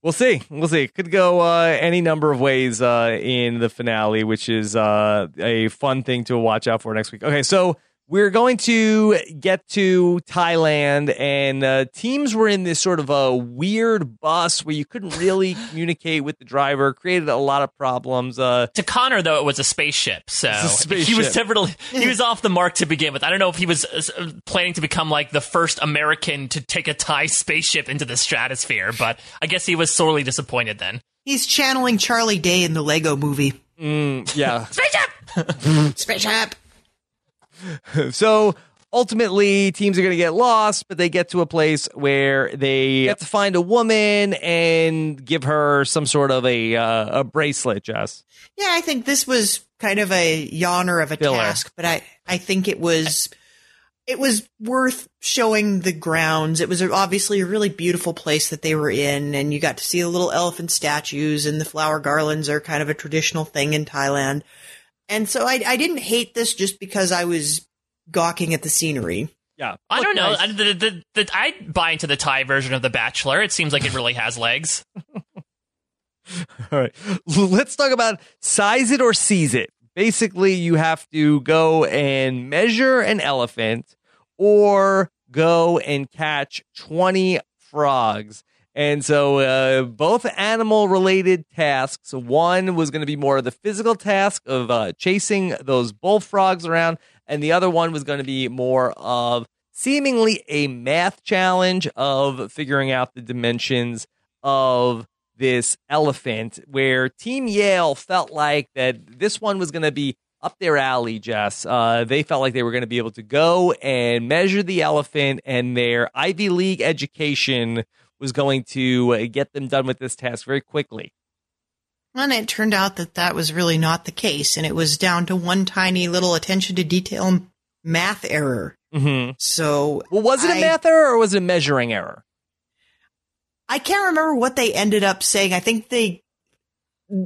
We'll see. We'll see. It could go uh, any number of ways uh, in the finale, which is uh, a fun thing to watch out for next week. Okay, so we're going to get to Thailand, and uh, teams were in this sort of a weird bus where you couldn't really *laughs* communicate with the driver, created a lot of problems. Uh, To Conor, though, it was a spaceship, so a spaceship. he was definitely he was off the mark to begin with. I don't know if he was uh, planning to become like the first American to take a Thai spaceship into the stratosphere, but I guess he was sorely disappointed then. He's channeling Charlie Day in the Lego movie. mm, yeah. *laughs* Spaceship. *laughs* Spaceship! *laughs* so ultimately teams are going to get lost but they get to a place where they have to find a woman and give her some sort of a uh, a bracelet jess Yeah, I think this was kind of a yawner of a Filler. task, but I, I think it was it was worth showing the grounds. It was obviously a really beautiful place that they were in, and you got to see the little elephant statues, and the flower garlands are kind of a traditional thing in Thailand. And so I, I didn't hate this just because I was gawking at the scenery. yeah I don't know. nice. I, the, the, the, I buy into the Thai version of The Bachelor. It seems like it really has legs. *laughs* All right. Let's talk about size it or seize it. Basically, you have to go and measure an elephant or go and catch 20 frogs. And so, uh, both animal related tasks. One was going to be more of the physical task of uh, chasing those bullfrogs around, and the other one was going to be more of seemingly a math challenge of figuring out the dimensions of this elephant where team yale felt like that this one was going to be up their alley jess uh, they felt like they were going to be able to go and measure the elephant and their ivy league education was going to uh, get them done with this task very quickly And it turned out that that was really not the case, and it was down to one tiny little attention to detail math error. mm-hmm. So, well was it a I- math error or was it a measuring error I can't remember what they ended up saying. I think they.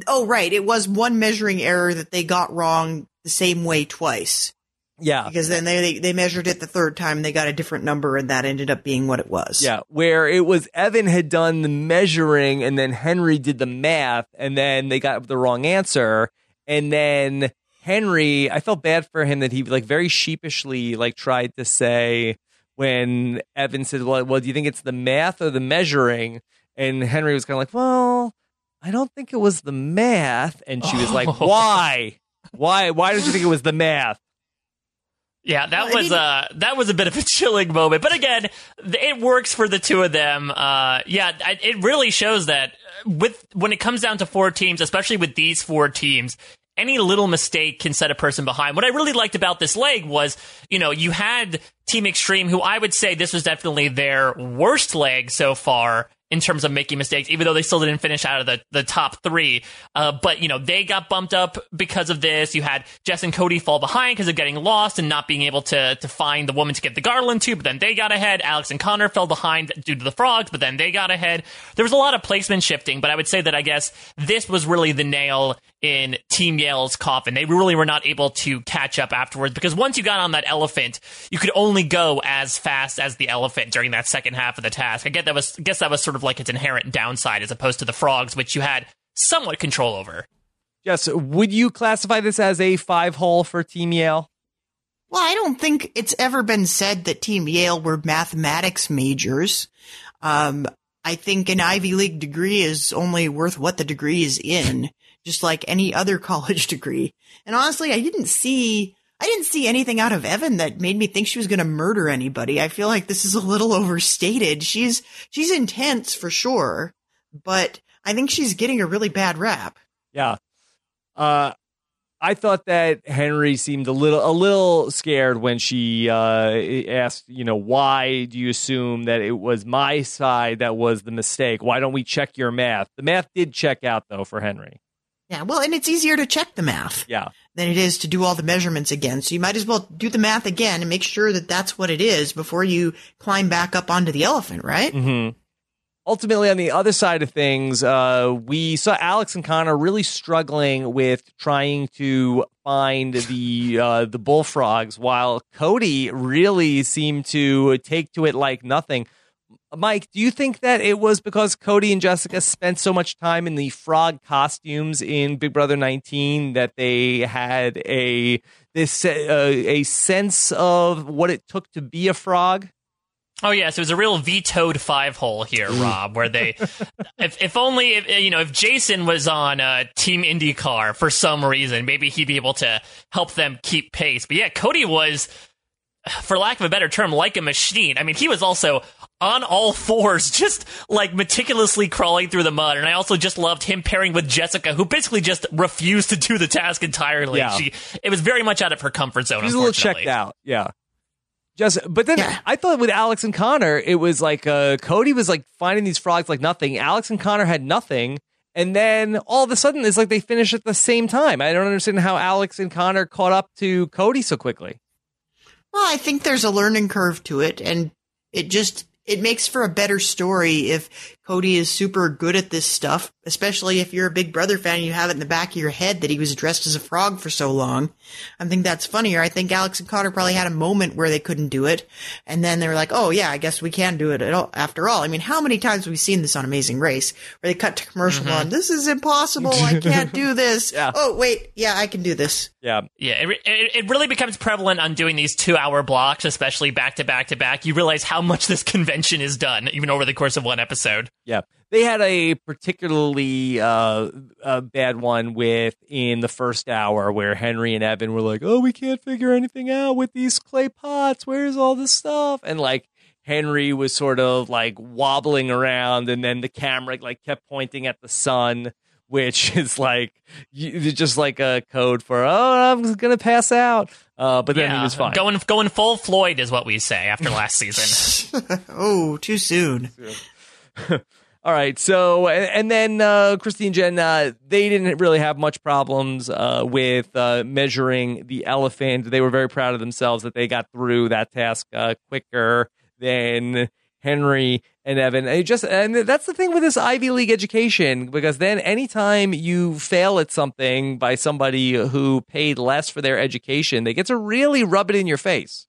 Oh, right. It was one measuring error that they got wrong the same way twice. Yeah. because then they, they they measured it the third time, they got a different number, and that ended up being what it was. Yeah, where it was Evan had done the measuring and then Henry did the math and then they got the wrong answer and then Henry, I felt bad for him that he like very sheepishly like tried to say when Evan said, "Well, well do you think it's the math or the measuring?" And Henry was kind of like, "Well, I don't think it was the math." And she was like, *laughs* "Why? Why? Why did you think it was the math?" Yeah, that Well, I was mean- uh that was a bit of a *laughs* chilling moment, but again, it works for the two of them. Uh, yeah, it really shows that uh, with when it comes down to four teams, especially with these four teams, any little mistake can set a person behind. What I really liked about this leg was, you know, you had Team Extreme, who I would say this was definitely their worst leg so far in terms of making mistakes, even though they still didn't finish out of the, the top three. Uh, but, you know, they got bumped up because of this. You had Jess and Cody fall behind because of getting lost and not being able to, to find the woman to get the Garland to, but then they got ahead. Alex and Conor fell behind due to the frogs, but then they got ahead. There was a lot of placement shifting, but I would say that I guess this was really the nail in Team Yale's coffin. They really were not able to catch up afterwards because once you got on that elephant, you could only go as fast as the elephant during that second half of the task. I get that was I guess that was sort of like its inherent downside as opposed to the frogs, which you had somewhat control over. Yes, would you classify this as a five hole for Team Yale? Well, I don't think it's ever been said that Team Yale were mathematics majors. Um, I think an Ivy League degree is only worth what the degree is in, just like any other *laughs* college degree. And honestly, I didn't see, I didn't see anything out of Evan that made me think she was going to murder anybody. I feel like this is a little *laughs* overstated. She's, she's intense for sure, but I think she's getting a really bad rap. Yeah. Uh, I thought that Henry seemed a little a little scared when she uh, asked, you know, why do you assume that it was my side that was the mistake? Why don't we check your math? The math did check out though for Henry. Yeah, well, and it's easier to check the math. Yeah. than it is to do all the measurements again. So you might as well do the math again and make sure that that's what it is before you climb back up onto the elephant, right? Mm-hmm. Ultimately, on the other side of things, uh, we saw Alex and Conor really struggling with trying to find the uh, the bullfrogs, while Cody really seemed to take to it like nothing. Mike, do you think that it was because Cody and Jessica spent so much time in the frog costumes in Big Brother 19 that they had a this uh, a sense of what it took to be a frog? Oh yes, it was a real vetoed five hole here, Rob. Where they, *laughs* if if only if, you know if Jason was on uh, Team IndyCar for some reason, maybe he'd be able to help them keep pace. But yeah, Cody was, for lack of a better term, like a machine. I mean, he was also on all fours, *laughs* just like meticulously crawling through the mud. And I also just loved him pairing with Jessica, who basically just refused to do the task entirely. Yeah. She, it was very much out of her comfort zone. She's a little checked out. Yeah. Just, but then I thought with Alex and Conor, it was like uh, Cody was like finding these frogs like nothing. Alex and Conor had nothing, and then all of a sudden it's like they finish at the same time. I don't understand how Alex and Conor caught up to Cody so quickly. Well, I think there's a learning curve to it and it just, it makes for a better story if Cody is super good at this stuff, especially if you're a Big Brother fan and you have it in the back of your head that he was dressed as a frog for so long. I think that's funnier. I think Alex and Conor probably had a moment where they couldn't do it. And then they were like, oh yeah, I guess we can do it at all, after all. I mean, how many times have we seen this on Amazing Race where they cut to commercial Mhm. on, this is impossible. I *laughs* can't do this. Yeah. Oh, wait. Yeah, I can do this. Yeah. Yeah, it, re- it, it really becomes prevalent on doing these two hour blocks, especially back to back to back. You realize how much this *laughs* convention is done, even over the course of one episode. Yeah. They had a particularly uh, uh, bad one with in the first hour where Henry and Evan were like, "Oh, we can't figure anything out with these clay pots. Where's all this stuff?" And like Henry was sort of like wobbling around, and then the camera like kept pointing at the sun, which *laughs* is like it's just like a code for "Oh, I'm gonna pass out." Uh, but then he was fine. Going going full Floyd is what we say after last season. *laughs* oh, too soon. *laughs* All right. So, and, then uh, Kristi and Jen, uh, they didn't really have much problems uh, with uh, measuring the elephant. They were very proud of themselves that they got through that task uh, quicker than Henry and Evan. And just and that's the thing with this Ivy League education because then anytime you fail at something by somebody who paid less for their education, they get to really rub it in your face.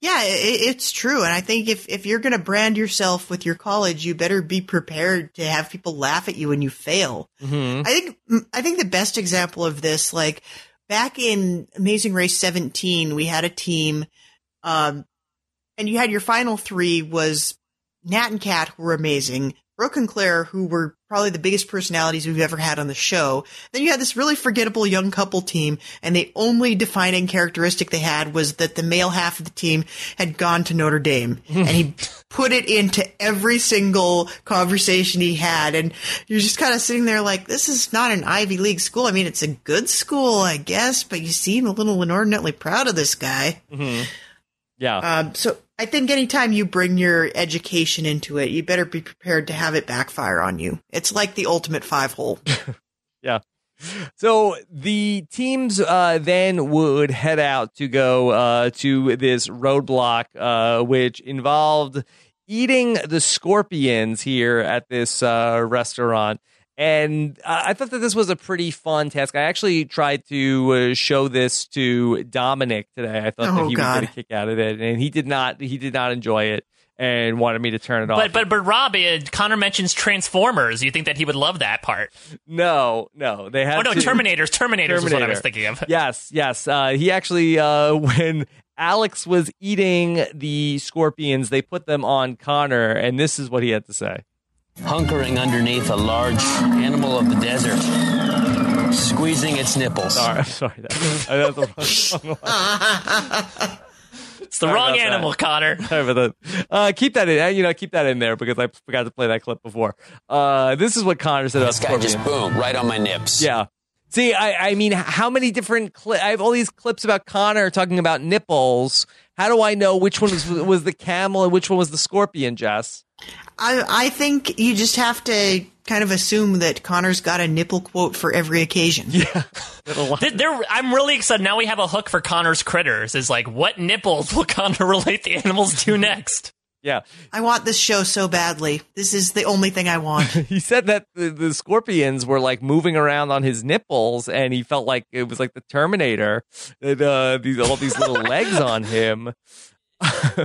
Yeah, it, it's true, and I think if if you're going to brand yourself with your college, you better be prepared to have people laugh at you when you fail. Mm-hmm. I think I think the best example of this, like back in Amazing Race 17, we had a team, um, and you had your final three was Nat and who were amazing, Brooke and Claire, who were probably the biggest personalities we've ever had on the show. Then you had this really forgettable young couple team, and the only defining characteristic they had was that the male half of the team had gone to Notre Dame, and he *laughs* put it into every single conversation he had. And you're just kind of sitting there like, this is not an Ivy League school. I mean, it's a good school, I guess, but you seem a little inordinately proud of this guy. Mm-hmm. Yeah. Um, so I think anytime you bring your education into it, you better be prepared to have it backfire on you. It's like the ultimate five hole. *laughs* yeah. So the teams uh, then would head out to go uh, to this roadblock, uh, which involved eating the scorpions here at this uh, restaurant. And I thought that this was a pretty fun task. I actually tried to uh, show this to Dominic today. I thought Oh, that he God. would get a kick out of it, and he did not. He did not enjoy it, and wanted me to turn it off. But but but Rob, uh, Conor mentions Transformers. You think that he would love that part? no, no, they had. Oh no, to- Terminators. Terminators was what I was thinking of. *laughs* Yes, yes. Uh, he actually, uh, *laughs* when Alex was eating the scorpions, they put them on Conor, and this is what he had to say. Hunkering underneath a large animal of the desert, squeezing its nipples. Sorry, I'm sorry. That, that's the wrong- *laughs* It's the Sorry wrong about that. animal, Conor. *laughs* Sorry about that. Uh, keep that in. You know, keep that in there because I forgot to play that clip before. Uh, this is what Conor said about This guy just boom right on my nips. Yeah. See, I, I mean, how many different clips? I have all these clips about Conor talking about nipples. How do I know which one was, was the camel and which one was the scorpion, Jess? I I think you just have to kind of assume that Conor's got a nipple quote for every occasion. Yeah. *laughs* Th- there- I'm really excited. Now we have a hook for Conor's critters. Is like, what nipples will Conor relate the animals to next? Yeah. I want this show so badly. This is the only thing I want. *laughs* He said that the, the scorpions were like moving around on his nipples, and he felt like it was like the Terminator. And, uh, these all these little *laughs* legs on him. *laughs* uh, I,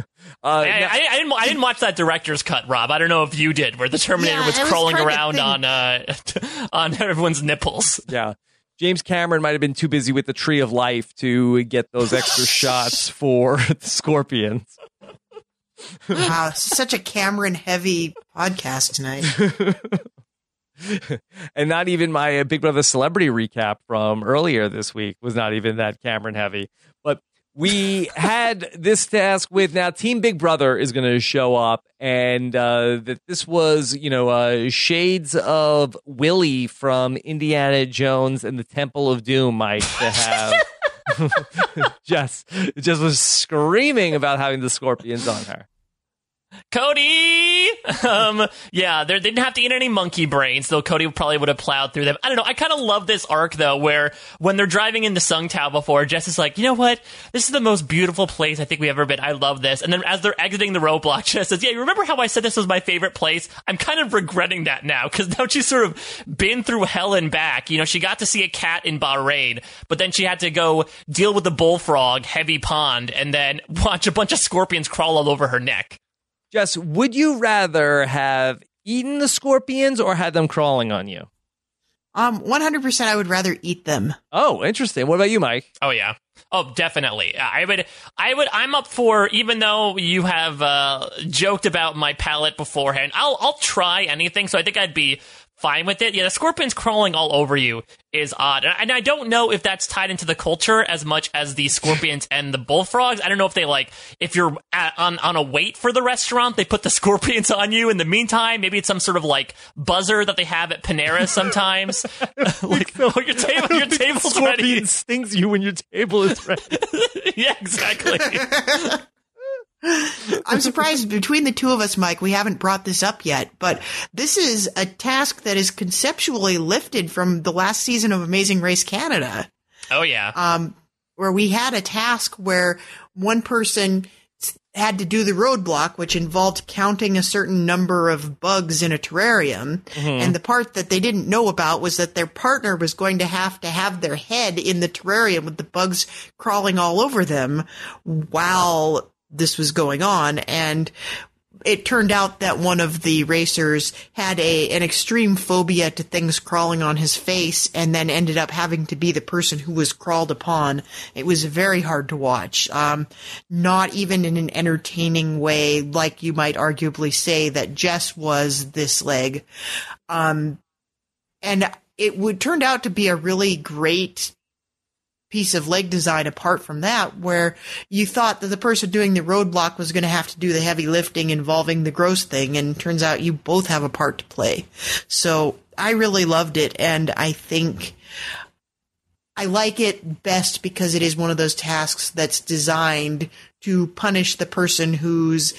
now- I, I didn't. I didn't watch that director's cut, Rob. I don't know if you did, where the Terminator Yeah, was I was crawling around on uh, on everyone's nipples. yeah. James Cameron might have been too busy with the Tree of Life to get those extra shots for the scorpions. Wow, such a Cameron heavy podcast tonight. *laughs* and not even my uh, Big Brother celebrity recap from earlier this week was not even that Cameron heavy. But we had this task with now Team Big Brother is going to show up, and uh, that this was you know uh, shades of Willie from Indiana Jones and the Temple of Doom, Mike, to have. *laughs* *laughs* just just was screaming about having the scorpions on her. Cody. *laughs* Um, yeah, they didn't have to eat any monkey brains, though. Cody probably would have plowed through them. I don't know. I kind of love this arc though, where when they're driving into Sungtao before, Jess is like, you know what? This is the most beautiful place I think we've ever been. I love this. And then as they're exiting the roadblock, *laughs* Jess says, "Yeah, you remember how I said this was my favorite place? I'm kind of regretting that now because now she's sort of been through hell and back. You know, she got to see a cat in Bahrain, but then she had to go deal with the bullfrog, heavy pond, and then *laughs* watch a bunch of scorpions crawl all over her neck." Jess, would you rather have eaten the scorpions or had them crawling on you? Um, 100% I would rather eat them. Oh, interesting. What about you, Mike? Oh yeah. Oh, definitely. I would. I would. I'm up for. Even though you have uh, joked about my palate beforehand, I'll. I'll try anything. So I think I'd be fine with it. Yeah, the scorpions crawling all over you is odd, and and I don't know if that's tied into the culture as much as the scorpions and the bullfrogs. I don't know if they like if you're at, on on a wait for the restaurant, they put the *laughs* scorpions on you. In the meantime, maybe it's some sort of like buzzer that they have at Panera sometimes. *laughs* *laughs* like, oh, your table, your table's ready. Scorpion stings you when your table is ready. yeah, exactly. I'm surprised between the two of us, Mike, we haven't brought this up yet, but this is a task that is conceptually lifted from the last season of Amazing Race Canada. Oh yeah. um, where we had a task where one person had to do the roadblock, which involved counting a certain number of bugs in a terrarium. And the part that they didn't know about was that their partner was going to have to have their head in the terrarium with the bugs crawling all over them while this was going on. And it turned out that one of the racers had a an extreme phobia to things crawling on his face and then ended up having to be the person who was crawled upon. It was very hard to watch. Um, not even in an entertaining way, like you might arguably say that Jess was this leg. Um, and it would turned out to be a really great piece of leg design apart from that where you thought that the person doing the roadblock was going to have to do the heavy lifting involving the gross thing and turns out you both have a part to play so i really loved it and i think i like it best because it is one of those tasks that's designed to punish the person who's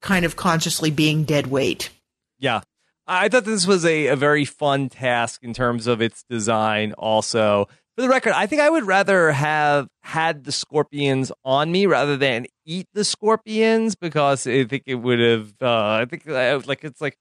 kind of consciously being dead weight Yeah. I thought this was a, a very fun task in terms of its design, also. For the record, I think I would rather have had the scorpions on me rather than eat the scorpions because I think it would have, uh, I think, uh, like, it's like,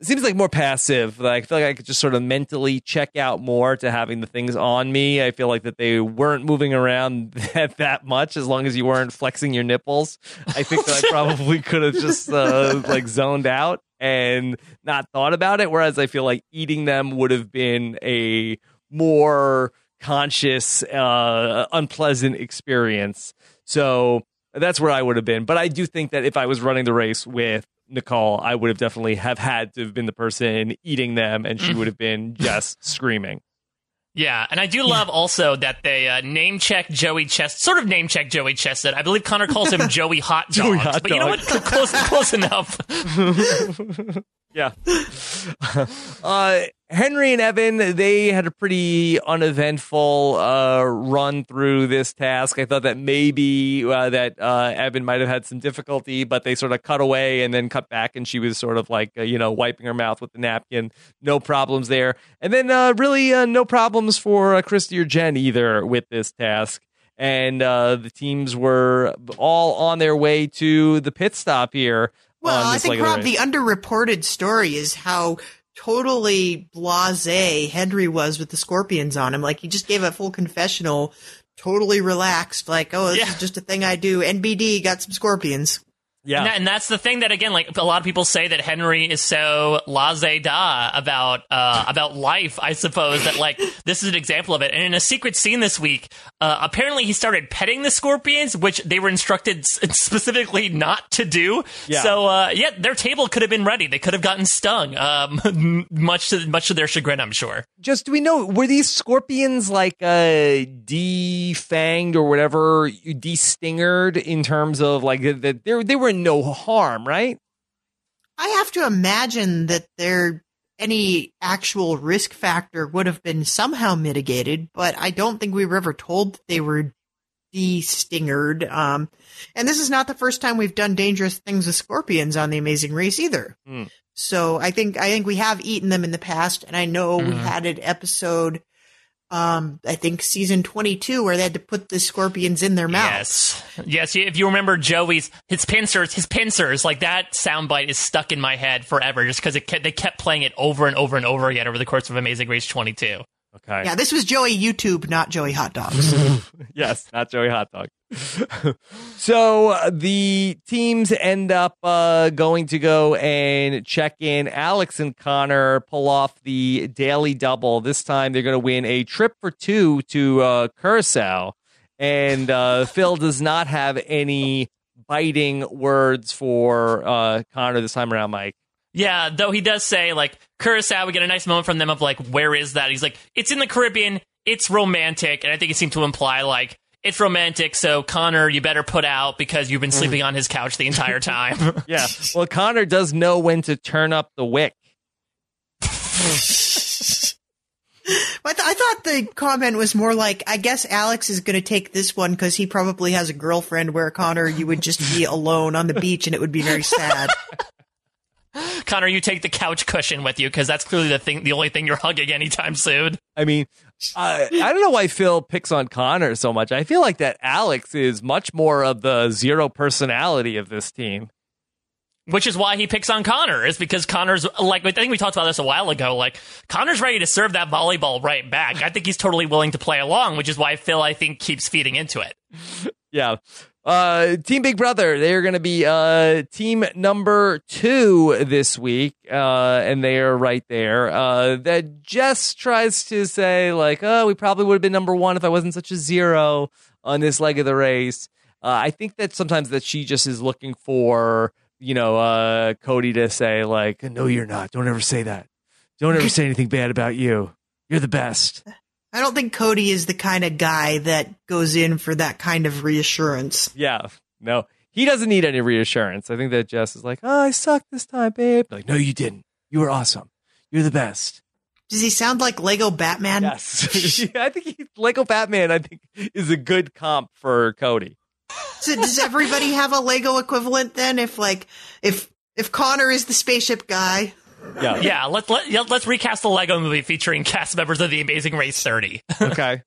it seems like more passive. Like I feel like I could just sort of mentally check out more to having the things on me. I feel like that they weren't moving around *laughs* that, that much as long as you weren't flexing your nipples. I think that I *laughs* probably could have just uh, like zoned out and not thought about it. Whereas I feel like eating them would have been a more conscious, uh, unpleasant experience. So that's where I would have been. But I do think that if I was running the race with Nicole, I would have definitely have had to have been the person eating them, and she would have been just *laughs* screaming. Yeah, and I do love also that they uh, name check Joey Chest, sort of name check Joey Chestnut. I believe Conor calls him *laughs* Joey Hot Dog, Joey Hot but you know what? Close, close enough. *laughs* Yeah. *laughs* uh, Henry and Evan, they had a pretty uneventful uh, run through this task. I thought that maybe uh, that uh, Evan might have had some difficulty, but they sort of cut away and then cut back, and she was sort of like, uh, you know, wiping her mouth with the napkin. No problems there. And then uh, really no problems for Kristi or Jen either with this task. And the teams were all on their way to the pit stop here. Well, I think leg of the Rob, race. the underreported story is how totally blasé Henry was with the scorpions on him. Like he just gave a full confessional, totally relaxed. Like, oh, this Yeah. is just a thing I do. NBD got some scorpions. Yeah. And, that- and that's the thing that again, like a lot of people say that Henry is so laissez da about uh, about life. I suppose that like *laughs* this is an example of it. And in a secret scene this week, uh, apparently he started petting the scorpions, which they were instructed specifically not to do. Yeah. So uh, yeah, their table could have been ready. They could have gotten stung, um, *laughs* much to much to their chagrin, I'm sure. just do we know were these scorpions like uh defanged or whatever destingered in terms of like that they they were in no harm right I have to imagine that there any actual risk factor would have been somehow mitigated, but I don't think we were ever told that they were de-stingered. Um, and this is not the first time we've done dangerous things with scorpions on the Amazing Race either. Hmm. So I think I think we have eaten them in the past, and I know we Mhm. had an episode. Um, I think season twenty-two where they had to put the scorpions in their mouths. Yes, yes. If you remember Joey's his pincers, his pincers, like that soundbite is stuck in my head forever, just because kept, they kept playing it over and over and over again over the course of Amazing Race 22. okay Yeah, this was Joey YouTube, not Joey Hot Dogs. *laughs* yes not joey hot dog *laughs* so uh, the teams end up uh, going to go and check in alex and conor pull off the daily double this time they're going to win a trip for two to uh, curacao and uh, phil does not have any biting words for uh, conor this time around mike Yeah, though he does say like Curacao. We get a nice moment from them of like, where is that? He's like, it's in the Caribbean. It's romantic, and I think it seemed to imply like it's romantic. So Conor, you better put out because you've been mm. sleeping on his couch the entire time. *laughs* yeah well conor does know when to turn up the wick *laughs* I, th- I thought the comment was more like, I guess Alex is going to take this one because he probably has a girlfriend where Conor, you would just be *laughs* alone on the beach and it would be very sad. Conor, you take the couch cushion with you because that's clearly the thing, the only thing you're hugging anytime soon. I mean, *laughs* I I don't know why Phil picks on Conor so much. I feel like that Alex is much more of the zero personality of this team. Which is why he picks on Conor, is because Conor's like I think we talked about this a while ago. Like Conor's ready to serve that volleyball right back. I think he's totally willing to play along, which is why Phil I think keeps feeding into it. *laughs* Yeah. Uh, team Big Brother, they're going to be uh, team number two this week, uh, and they are right there. Uh, that Jess tries to say, like, oh, we probably would have been number one if I wasn't such a zero on this leg of the race. Uh, I think that sometimes that she just is looking for, you know, uh, Cody to say, like, no, you're not. Don't ever say that. Don't ever say anything bad about you. You're the best. I don't think Cody is the kind of guy that goes in for that kind of reassurance. Yeah. No, he doesn't need any reassurance. I think that Jess is like, oh, I sucked this time, babe. Like, no, you didn't. You were awesome. You're the best. Does he sound like Lego Batman? Yes. Yeah, *laughs* I think he, Lego Batman, I think, is a good comp for Cody. So does everybody have a Lego equivalent then? If like if if Conor is the spaceship guy, Yeah. *laughs* Yeah, let's let, yeah, let's recast the Lego movie featuring cast members of the Amazing Race 30. *laughs* Okay.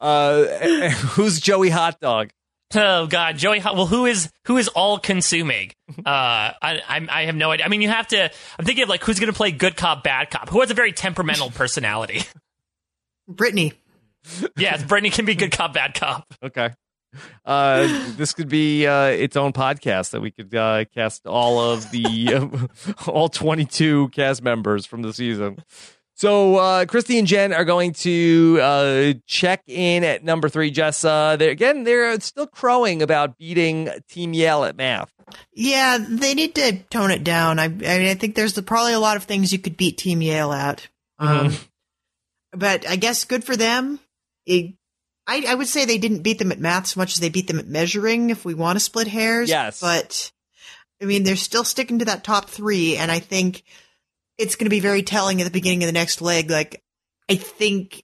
Uh, *laughs* who's Joey Hot Dog? Oh God, Joey. Hot- Well, who is who is all consuming? Uh, I, I I have no idea. I mean, you have to. I'm thinking of like who's going to play good cop, bad cop. Who has a very temperamental personality? Brittany. yes, Brittany can be good cop, bad cop. Okay. Uh, this could be uh, its own podcast that we could uh, cast all of the *laughs* all 22 cast members from the season. So uh, Kristi and Jen are going to uh, check in at number three. Jess, uh, they're, again, they're still crowing about beating Team Yale at math. Yeah, they need to tone it down. I, I mean, I think there's probably a lot of things you could beat Team Yale at. Um, but I guess good for them. It, I, I would say they didn't beat them at math so much as they beat them at measuring. If we want to split hairs, Yes. But I mean, they're still sticking to that top three, and I think it's going to be very telling at the beginning of the next leg. Like, I think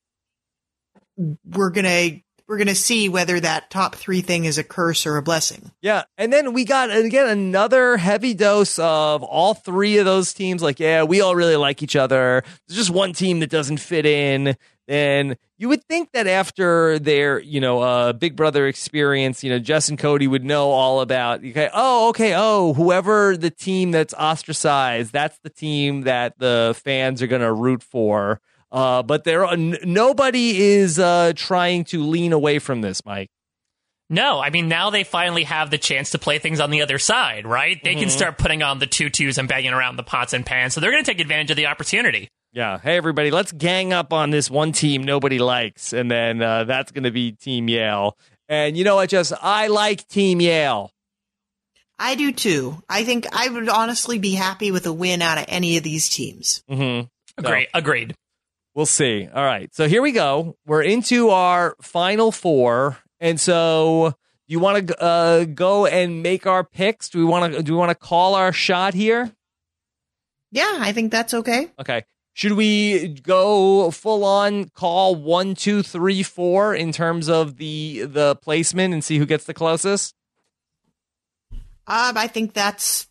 we're gonna we're gonna see whether that top three thing is a curse or a blessing. Yeah, and then we got again another heavy dose of all three of those teams. Like, yeah, we all really like each other. There's just one team that doesn't fit in. And you would think that after their, you know, uh, Big Brother experience, you know, Jess and Cody would know all about. Okay, oh, okay, oh, whoever the team that's ostracized, that's the team that the fans are going to root for. Uh, but there, are, n- nobody is uh, trying to lean away from this, Mike. No, I mean now they finally have the chance to play things on the other side, right? They can start putting on the tutus and banging around the pots and pans, so they're going to take advantage of the opportunity. Yeah. Hey, everybody, let's gang up on this one team nobody likes. And then uh, that's going to be Team Yale. And you know what, Jess? I like Team Yale. I do too. I think I would honestly be happy with a win out of any of these teams. Mm-hmm. Agreed. Agreed. We'll see. All right. So here we go. We're into our final four. And so you want to uh, go and make our picks? Do we want to do we want to call our shot here? Yeah, I think that's okay. Okay. Should we go full on call one, two, three, four in terms of the the placement and see who gets the closest? Um, I think that's.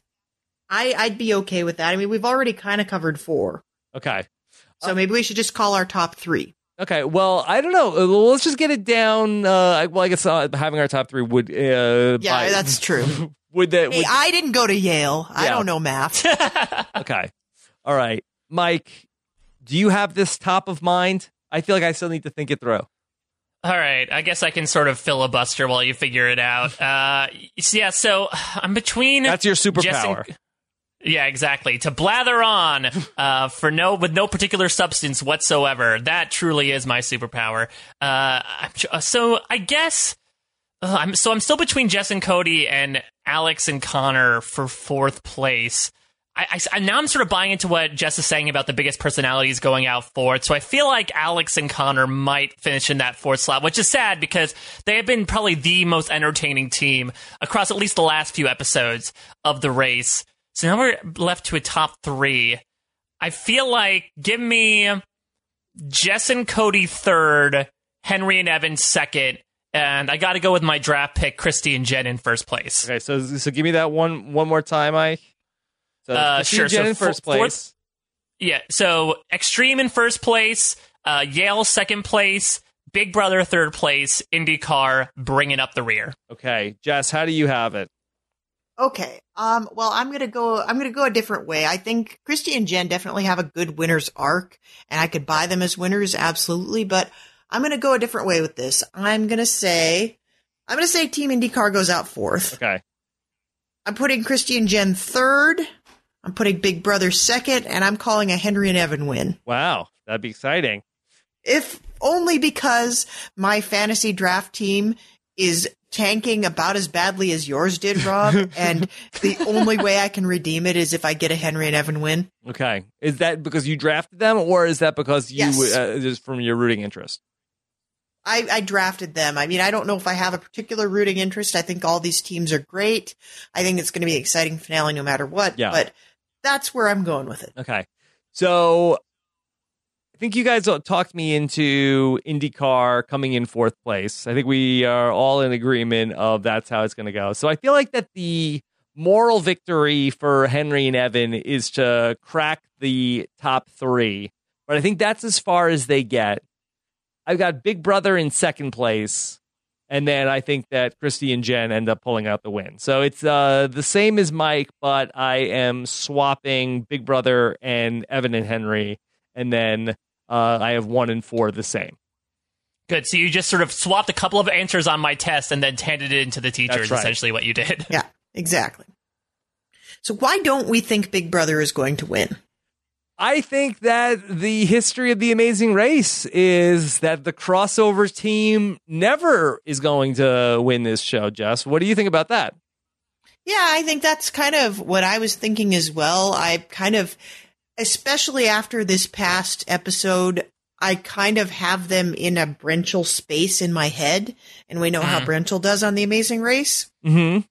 I I'd be okay with that. I mean, we've already kind of covered four, Okay. so maybe we should just call our top three. Okay, well, I don't know. Uh, Let's just get it down. Uh, well, I guess uh, having our top three would. Uh, Yeah, by- that's *laughs* true. would that? hey, Would, I didn't go to Yale. I don't know math. *laughs* okay, all right, Mike. Do you have this top of mind? I feel like I still need to think it through. All right, I guess I can sort of filibuster while you figure it out. *laughs* Uh, yeah, so I'm between. That's your Jess and- superpower. yeah, exactly. To blather on *laughs* uh, for no with no particular substance whatsoever. That truly is my superpower. Uh, uh, so I guess uh, I'm so I'm still between Jess and Cody and Alex and Conor for fourth place. I, I, now I'm sort of buying into what Jess is saying about the biggest personalities going out fourth. So I feel like Alex and Conor might finish in that fourth slot, which is sad because they have been probably the most entertaining team across at least the last few episodes of the race. So now we're left to a top three. I feel like give me Jess and Cody third, Henry and Evan second, and I got to go with my draft pick, Kristi and Jen in first place. Okay, so so give me that one one more time, Mike. So Uh, Christine sure, Jen so in first fo- fourth- Yeah, so Extreme in first place, uh, Yale second place, Big Brother third place, IndyCar bringing up the rear. Okay, Jess, how do you have it? Okay. Um, well, I'm gonna go. I'm gonna go a different way. I think Kristi and Jen definitely have a good winners arc, and I could buy them as winners, absolutely. But I'm gonna go a different way with this. I'm gonna say, I'm gonna say Team IndyCar goes out fourth. Okay. I'm putting Kristi and Jen third. I'm putting Big Brother second, and I'm calling a Henry and Evan win. Wow, that'd be exciting. If only because my fantasy draft team is tanking about as badly as yours did, Rob, *laughs* and the only way I can redeem it is if I get a Henry and Evan win. Okay, is that because you drafted them, or is that because you Yes. uh, just from your rooting interest? I, I drafted them. I mean, I don't know if I have a particular rooting interest. I think all these teams are great. I think it's going to be an exciting finale no matter what. Yeah. But that's where I'm going with it. Okay, so I think you guys talked me into IndyCar coming in fourth place. I think we are all in agreement of that's how it's going to go. So I feel like that the moral victory for Henry and Evan is to crack the top three, but I think that's as far as they get. I've got Big Brother in second place, and then I think that Kristi and Jen end up pulling out the win. So it's uh, the same as Mike, but I am swapping Big Brother and Evan and Henry, and then uh, I have one and four the same. Good. So you just sort of swapped a couple of answers on my test and then handed it into the teachers, That's right. essentially what you did. Yeah, exactly. So why don't we think Big Brother is going to win? I think that the history of the Amazing Race is that the crossover team never is going to win this show. Jess, what do you think about that? Yeah, I think that's kind of what I was thinking as well. I kind of, especially after this past episode, I kind of have them in a Brenchel space in my head, and we know how Mhm. Brenchel does on The Amazing Race. Mm-hmm.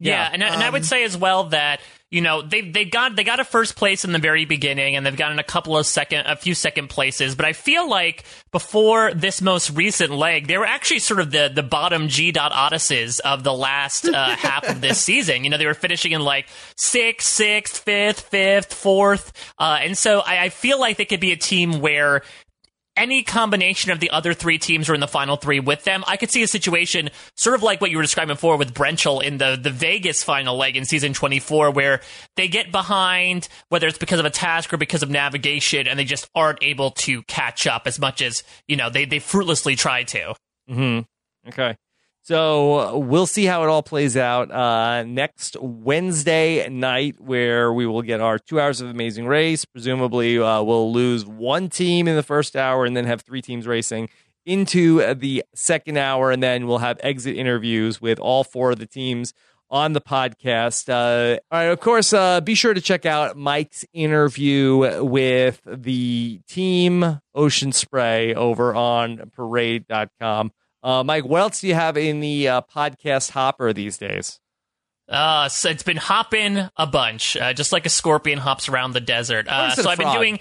Yeah, and, I- and I would Um, say as well that you know they they got they got a first place in the very beginning, and they've gotten a couple of second, a few second places. But I feel like before this most recent leg, they were actually sort of the the bottom G dot Odysseys of the last uh, *laughs* half of this season. You know, they were finishing in like sixth, sixth, fifth, fifth, fourth, uh, and so I, I feel like they could be a team where any combination of the other three teams are in the final three with them, I could see a situation sort of like what you were describing before with Brenchel in the, the Vegas final leg in season 24, where they get behind, whether it's because of a task or because of navigation, and they just aren't able to catch up as much as, you know, they, they fruitlessly try to. hmm Okay. So uh, we'll see how it all plays out uh, next Wednesday night, where we will get our two hours of Amazing Race. Presumably, uh, we'll lose one team in the first hour and then have three teams racing into the second hour, and then we'll have exit interviews with all four of the teams on the podcast. Uh, all right, of course, uh, be sure to check out Mike's interview with the team Ocean Spray over on parade.com. Uh, Mike, what else do you have in the uh, podcast hopper these days? Uh, so it's been hopping a bunch, uh, just like a scorpion hops around the desert. Uh, is it so a I've been doing,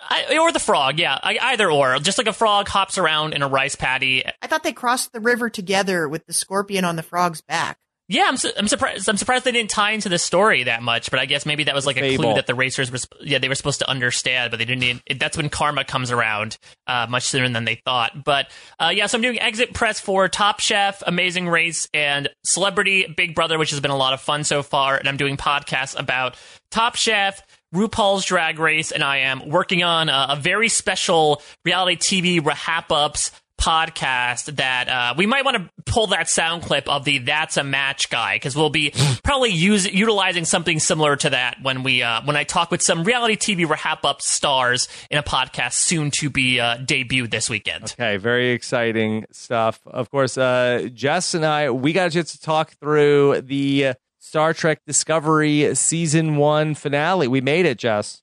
I, or the frog, yeah, I, either or, just like a frog hops around in a rice paddy. I thought they crossed the river together with the scorpion on the frog's back. Yeah, I'm, su- I'm surprised. I'm surprised they didn't tie into the story that much. But I guess maybe that was like a clue that the racers were, sp- yeah, they were supposed to understand, but they didn't. Even, it, that's when karma comes around uh, much sooner than they thought. But uh, yeah, so I'm doing Exit Press for Top Chef, Amazing Race, and Celebrity Big Brother, which has been a lot of fun so far. And I'm doing podcasts about Top Chef. RuPaul's Drag Race, and I am working on a, a very special reality TV Rahap Ups podcast that uh, we might want to pull that sound clip of the "That's a Match" guy because we'll be *laughs* probably use, utilizing something similar to that when we uh, when I talk with some reality TV RHAP-up stars in a podcast soon to be uh, debuted this weekend. Okay, very exciting stuff. Of course, uh, Jess and I, we got a chance to talk through the Star Trek Discovery season one finale. We made it, Jess.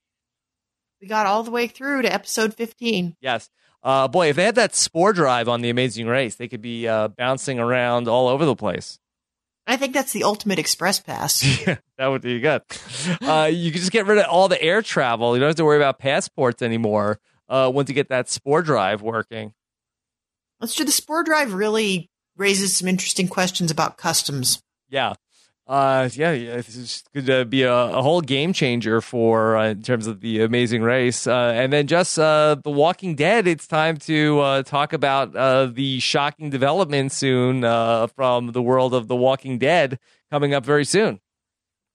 We got all the way through to episode 15. Yes. Uh, boy, if they had that spore drive on the Amazing Race, they could be uh, bouncing around all over the place. I think that's the ultimate express pass. *laughs* that would be good. Uh, you could just get rid of all the air travel. You don't have to worry about passports anymore uh, once you get that spore drive working. Let's do the spore drive really raises some interesting questions about customs. Yeah. Uh, yeah, yeah, this to be a, a whole game changer for uh, in terms of the Amazing Race, uh, and then just uh, The Walking Dead. It's time to uh, talk about uh, the shocking development soon uh, from the world of The Walking Dead coming up very soon.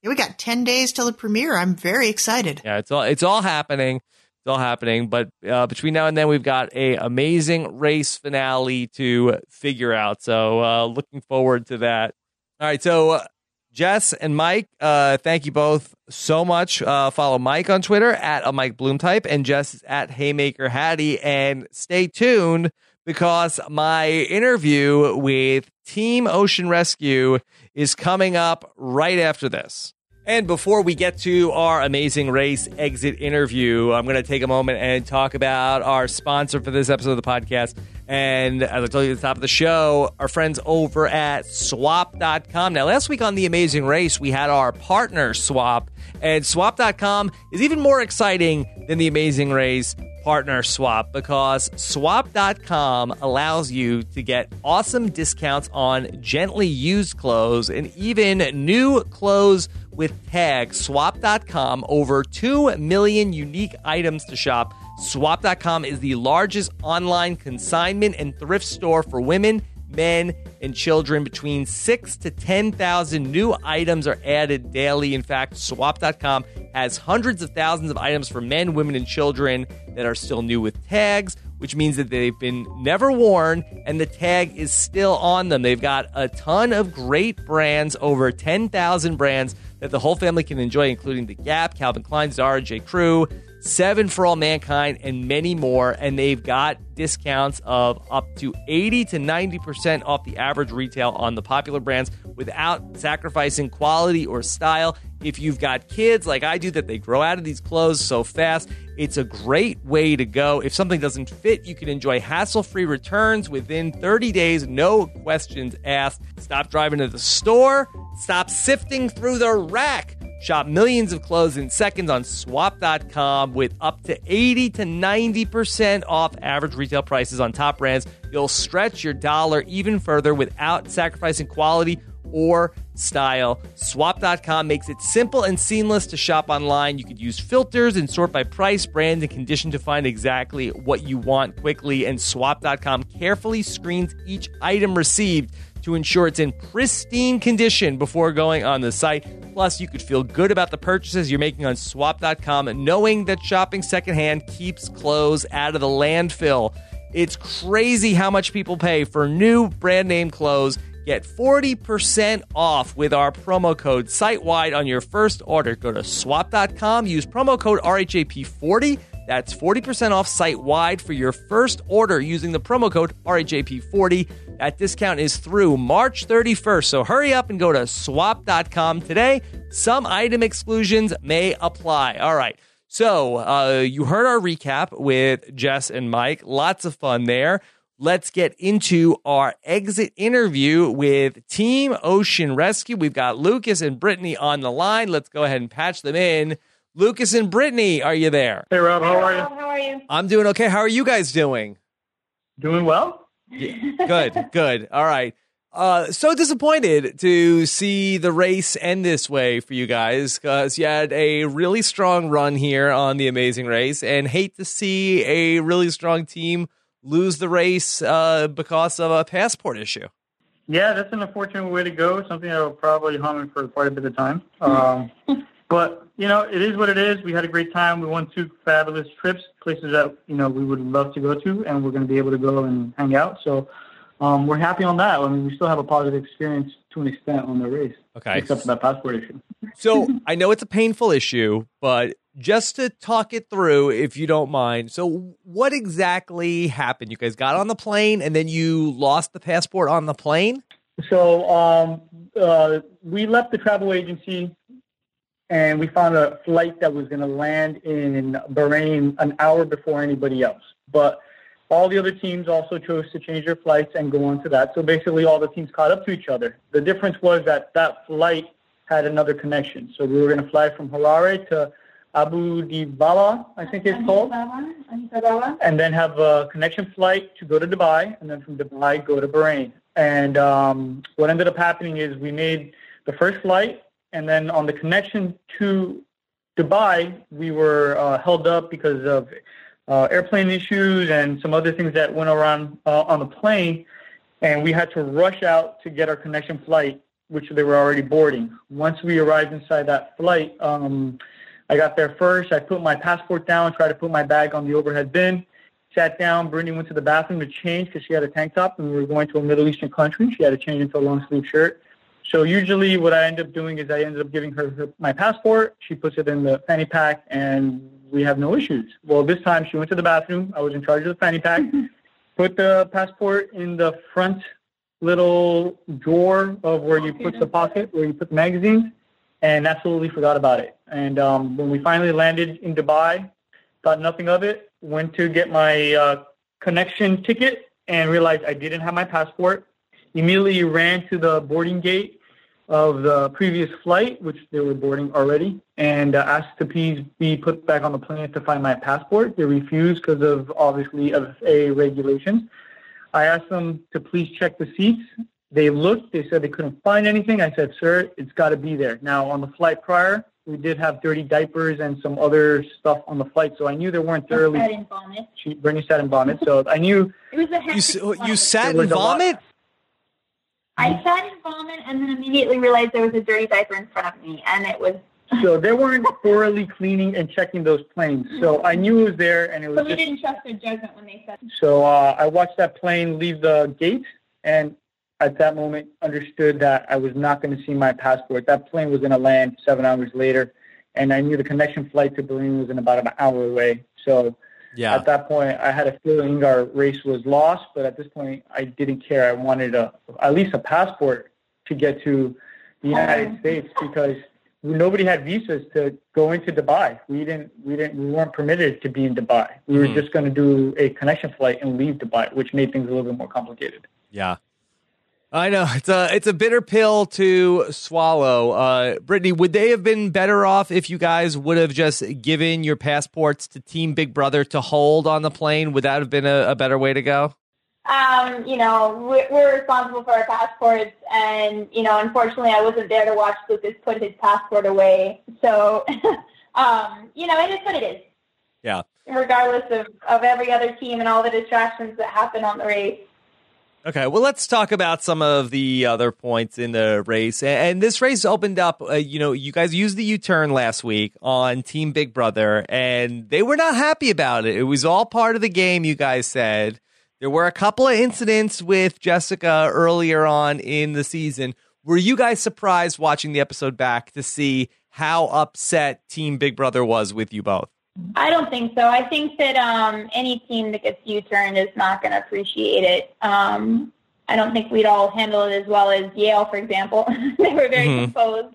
Yeah, we got 10 days till the premiere. I'm very excited. Yeah, it's all it's all happening. It's all happening. But uh, between now and then, we've got a amazing race finale to figure out. So uh, looking forward to that. All right, so. Jess and Mike, uh, thank you both so much. Uh, follow Mike on Twitter at a Mike Bloom type, and Jess at Haymaker Hattie. And stay tuned because my interview with Team Ocean Rescue is coming up right after this. And before we get to our amazing race exit interview, I'm going to take a moment and talk about our sponsor for this episode of the podcast. And as I told you at the top of the show, our friends over at swap.com. Now, last week on The Amazing Race, we had our partner swap, and swap.com is even more exciting than The Amazing Race partner swap because swap.com allows you to get awesome discounts on gently used clothes and even new clothes with tags. Swap.com, over 2 million unique items to shop. Swap.com is the largest online consignment and thrift store for women, men, and children. Between 6 to 10,000 new items are added daily. In fact, swap.com has hundreds of thousands of items for men, women, and children that are still new with tags, which means that they've been never worn and the tag is still on them. They've got a ton of great brands, over 10,000 brands that the whole family can enjoy, including The Gap, Calvin Klein, Zara, J. Crew, Seven for All Mankind, and many more. And they've got discounts of up to 80 to 90% off the average retail on the popular brands without sacrificing quality or style. If you've got kids like I do that they grow out of these clothes so fast, it's a great way to go. If something doesn't fit, you can enjoy hassle free returns within 30 days, no questions asked. Stop driving to the store, stop sifting through the rack. Shop millions of clothes in seconds on swap.com with up to 80 to 90% off average retail prices on top brands. You'll stretch your dollar even further without sacrificing quality or style. Swap.com makes it simple and seamless to shop online. You could use filters and sort by price, brand, and condition to find exactly what you want quickly. And Swap.com carefully screens each item received to ensure it's in pristine condition before going on the site. Plus, you could feel good about the purchases you're making on swap.com, knowing that shopping secondhand keeps clothes out of the landfill. It's crazy how much people pay for new brand name clothes. Get 40% off with our promo code site wide on your first order. Go to swap.com, use promo code RHAP40. That's 40% off site wide for your first order using the promo code RHAP40. That discount is through March 31st. So hurry up and go to swap.com today. Some item exclusions may apply. All right. So uh, you heard our recap with Jess and Mike. Lots of fun there. Let's get into our exit interview with Team Ocean Rescue. We've got Lucas and Brittany on the line. Let's go ahead and patch them in. Lucas and Brittany, are you there? Hey, Rob, how are you? How are you? I'm doing okay. How are you guys doing? Doing well? Good, good. All right. Uh, so disappointed to see the race end this way for you guys because you had a really strong run here on the Amazing Race, and hate to see a really strong team lose the race uh, because of a passport issue. Yeah, that's an unfortunate way to go. Something that will probably haunt me for quite a bit of time. Um, *laughs* but you know, it is what it is. We had a great time. We won two fabulous trips, places that you know we would love to go to, and we're going to be able to go and hang out. So um, we're happy on that. I mean, we still have a positive experience to an extent on the race. Okay. Except for that passport issue. So *laughs* I know it's a painful issue, but just to talk it through, if you don't mind. So, what exactly happened? You guys got on the plane and then you lost the passport on the plane? So um, uh, we left the travel agency and we found a flight that was going to land in Bahrain an hour before anybody else. But all the other teams also chose to change their flights and go on to that. So basically, all the teams caught up to each other. The difference was that that flight had another connection. So we were going to fly from Harare to Abu Dhabi, I think it's called, and then have a connection flight to go to Dubai, and then from Dubai go to Bahrain. And um, what ended up happening is we made the first flight, and then on the connection to Dubai, we were uh, held up because of uh, airplane issues and some other things that went around uh, on the plane, and we had to rush out to get our connection flight, which they were already boarding. Once we arrived inside that flight, um, I got there first. I put my passport down, tried to put my bag on the overhead bin, sat down. Brittany went to the bathroom to change because she had a tank top and we were going to a Middle Eastern country. She had to change into a long sleeve shirt. So usually what I end up doing is I ended up giving her, her my passport. She puts it in the fanny pack and we have no issues. Well, this time she went to the bathroom. I was in charge of the fanny pack. *laughs* put the passport in the front little drawer of where you put the pocket, where you put the magazines, and absolutely forgot about it. And um, when we finally landed in Dubai, thought nothing of it. Went to get my uh, connection ticket and realized I didn't have my passport. Immediately ran to the boarding gate of the previous flight, which they were boarding already, and uh, asked to please be put back on the plane to find my passport. They refused because of obviously of FAA regulations. I asked them to please check the seats. They looked. They said they couldn't find anything. I said, "Sir, it's got to be there." Now, on the flight prior, we did have dirty diapers and some other stuff on the flight, so I knew they weren't thoroughly. Sat in vomit. She, Brittany sat in vomit, so I knew. It was a You, hectic you sat There in was a lot- vomit? I sat in vomit and then immediately realized there was a dirty diaper in front of me, and it was. *laughs* So they weren't thoroughly cleaning and checking those planes. So I knew it was there, and it was So we just didn't trust their judgment when they said. So uh, I watched that plane leave the gate, and at that moment understood that I was not going to see my passport. That plane was going to land seven hours later, and I knew the connection flight to Bahrain was in about an hour away. So Yeah. at that point, I had a feeling our race was lost. But at this point, I didn't care. I wanted a, at least a passport to get to the United States because nobody had visas to go into Dubai. We didn't. We didn't. We weren't permitted to be in Dubai. We were Mhm. just going to do a connection flight and leave Dubai, which made things a little bit more complicated. Yeah. I know it's a it's a bitter pill to swallow. Uh, Brittany, would they have been better off if you guys would have just given your passports to Team Big Brother to hold on the plane? Would that have been a, a better way to go? Um, you know, we're, we're responsible for our passports, and you know, unfortunately, I wasn't there to watch Lucas put his passport away. So, *laughs* um, you know, it is what it is. Yeah. Regardless of, of every other team and all the distractions that happen on the race. Okay, well, let's talk about some of the other points in the race. And this race opened up, uh, you know, you guys used the U turn last week on Team Big Brother, and they were not happy about it. It was all part of the game, you guys said. There were a couple of incidents with Jessica earlier on in the season. Were you guys surprised watching the episode back to see how upset Team Big Brother was with you both? I don't think so. I think that um, any team that gets U-turned is not going to appreciate it. Um, I don't think we'd all handle it as well as Yale, for example. *laughs* they were very Mhm. composed,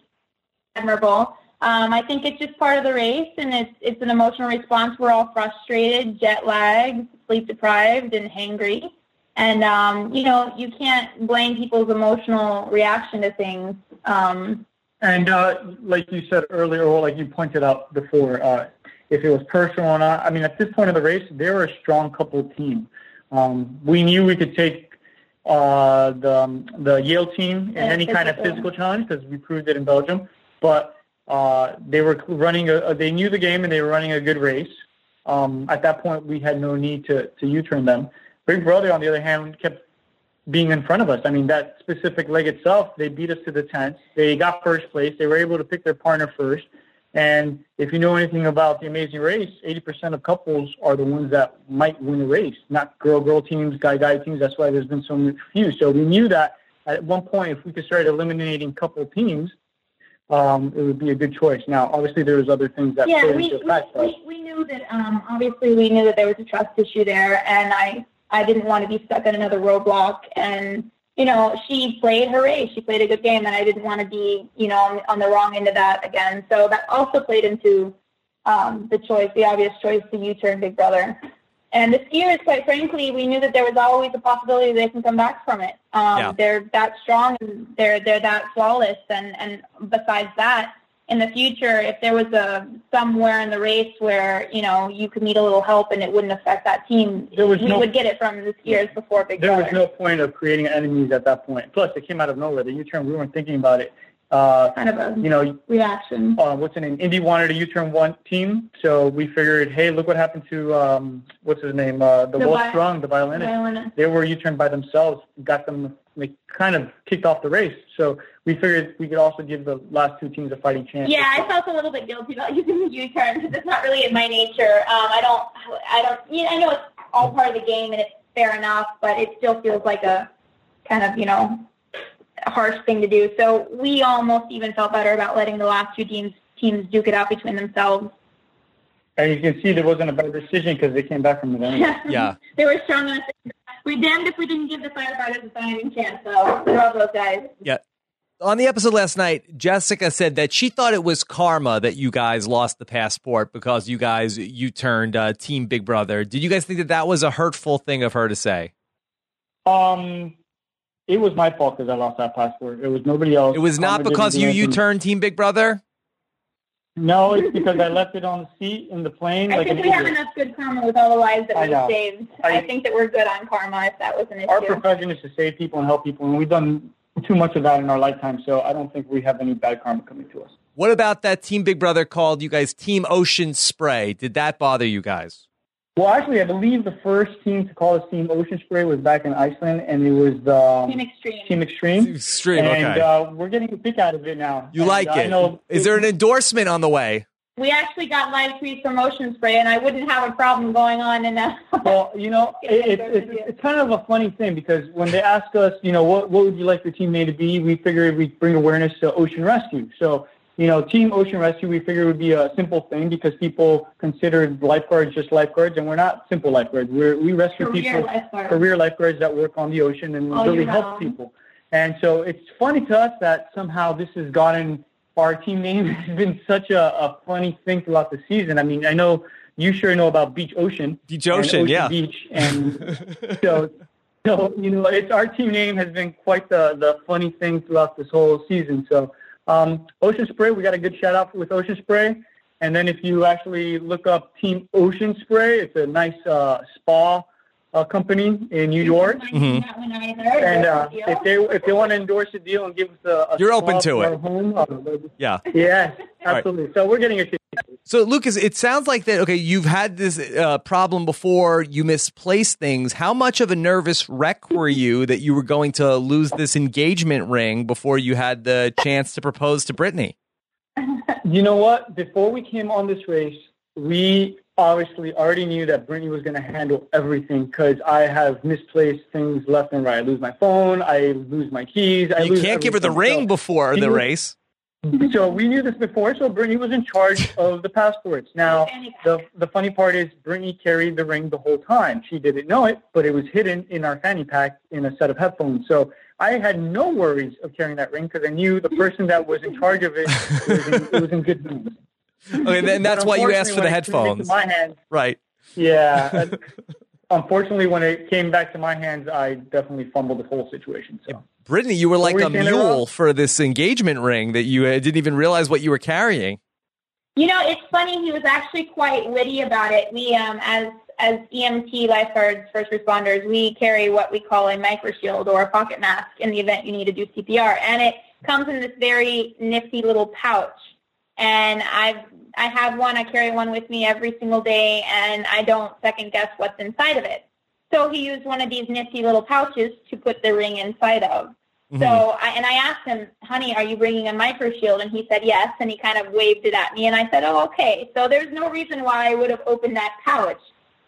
admirable. Um, I think it's just part of the race, and it's it's an emotional response. We're all frustrated, jet lagged, sleep deprived, and hangry. And um, you know, you can't blame people's emotional reaction to things. Um, And uh, like you said earlier, or like you pointed out before, uh, if it was personal or not, I mean, at this point of the race, they were a strong couple team. Um, we knew we could take uh, the um, the Yale team in Yeah, any kind of physical. challenge because we proved it in Belgium. But uh, they were running a, they knew the game and they were running a good race. Um, at that point, we had no need to to U-turn them. Big Brother, on the other hand, kept being in front of us. I mean, that specific leg itself, they beat us to the 10th. They got first place. They were able to pick their partner first. And if you know anything about the Amazing Race, 80% of couples are the ones that might win the race, not girl-girl teams, guy-guy teams. That's why there's been so few. So we knew that at one point, if we could start eliminating couple teams, um, it would be a good choice. Now, obviously, there was other things that yeah, we, effect. we, we knew that, um, obviously we knew that there was a trust issue there and I, I didn't want to be stuck at another roadblock and, you know, she played her race. She played a good game and I didn't want to be, you know, on, on the wrong end of that again. So that also played into, um, the choice, the obvious choice to U-turn Big Brother. And the skiers, quite frankly, we knew that there was always a possibility they can come back from it. Um, Yeah. They're that strong and they're they're that flawless. And and besides that, in the future, if there was a somewhere in the race where you know you could need a little help and it wouldn't affect that team, There was we no- would get it from the skiers before Big there Brother. was no point of creating enemies at that point. Plus, it came out of nowhere. The U-turn, we weren't thinking about it. uh, kind of a you know, reaction. uh, what's the name? Indy wanted a U-turn one team, so we figured, hey, look what happened to um, what's his name, uh, the, The vi- Strong, the violinist. Violinist. They were U-turn by themselves, got them like kind of kicked off the race. So we figured we could also give the last two teams a fighting chance. Yeah, I felt a little bit guilty about *laughs* using the U-turn because it's not really in my nature. Um, I don't, I don't, you know, I know it's all part of the game and it's fair enough, but it still feels like a kind of, you know, harsh thing to do. So we almost even felt better about letting the last two teams teams duke it out between themselves. And you can see there wasn't a better decision because they came back from it anyway. *laughs* Yeah. they were strong enough. We damned if we didn't give the firefighters a fighting chance. So I love those guys. Yeah. On the episode last night, Jessica said that she thought it was karma that you guys lost the passport because you guys you turned uh, Team Big Brother. Did you guys think that that was a hurtful thing of her to say? Um, it was my fault because I lost that passport. It was nobody else. It was not Karma because you you turned Team Big Brother. No, it's because I left it on the seat in the plane. I like think an we have enough good karma with all the lives that we've saved. I, I, think that we're good on karma if that was an issue. Our profession is to save people and help people, and we've done too much of that in our lifetime. So I don't think we have any bad karma coming to us. What about that Team Big Brother called you guys Team Ocean Spray? Did that bother you guys? Well, actually, I believe the first team to call us Team Ocean Spray was back in Iceland, and it was um, Team Extreme. Team Extreme. Team Extreme, and okay. uh, we're getting a kick out of it now. You And like I it? know Is there an endorsement on the way? We actually got live tweets from Ocean Spray, and I wouldn't have a problem going on in that. *laughs* Well, you know, *laughs* it, it, it, it's kind of a funny thing because when they ask us, you know, what what would you like your team name to be, we figured we'd bring awareness to ocean rescue. So, you know, Team Ocean Rescue, we figured would be a simple thing because people considered lifeguards just lifeguards, and we're not simple lifeguards. We're, we rescue Career people, lifeguards. career lifeguards that work on the ocean and All really help round. people. And so it's funny to us that somehow this has gotten our team name *laughs* has been such a, a funny thing throughout the season. I mean, I know you sure know about Beach Ocean. Beach and Ocean, yeah. Beach, *laughs* and so, so you know, it's our team name has been quite the the funny thing throughout this whole season. So, um, Ocean Spray, we got a good shout out with Ocean Spray. And then if you actually look up Team Ocean Spray, it's a nice uh, spa uh, company in New York. Mhm. That one either. And uh, if they if they want to endorse a deal and give us a, a You're open to it. our Home, uh, Yeah. *laughs* yes, right. absolutely. So we're getting a kick. So, Lucas, it sounds like that. Okay, you've had this uh, problem before. You misplaced things. How much of a nervous wreck were you that you were going to lose this engagement ring before you had the chance to propose to Brittany? You know what? Before we came on this race, we obviously already knew that Brittany was going to handle everything because I have misplaced things left and right. I lose my phone. I lose my keys. I You can't give her the ring before the race. Mm-hmm. So we knew this before. So Brittany was in charge of the passports. Now, the the funny part is Brittany carried the ring the whole time. She didn't know it, but it was hidden in our fanny pack in a set of headphones. So I had no worries of carrying that ring because I knew the person that was in charge of it *laughs* was in, it was in good hands. Okay, and that's why you asked for the unfortunately, when it came headphones. My hands, Right. yeah. *laughs* unfortunately, when it came back to my hands, I definitely fumbled the whole situation. So. Brittany, you were like were a mule for this engagement ring that you uh, didn't even realize what you were carrying. You know, it's funny. He was actually quite witty about it. We, um, as as EMT lifeguards, first responders, we carry what we call a micro shield or a pocket mask in the event you need to do CPR, and it comes in this very nifty little pouch. And I've I have one. I carry one with me every single day, and I don't second guess what's inside of it. So he used one of these nifty little pouches to put the ring inside of. So I, and I asked him, honey, are you bringing a micro shield? And he said yes, and he kind of waved it at me, and I said, oh, okay. So there's no reason why I would have opened that pouch.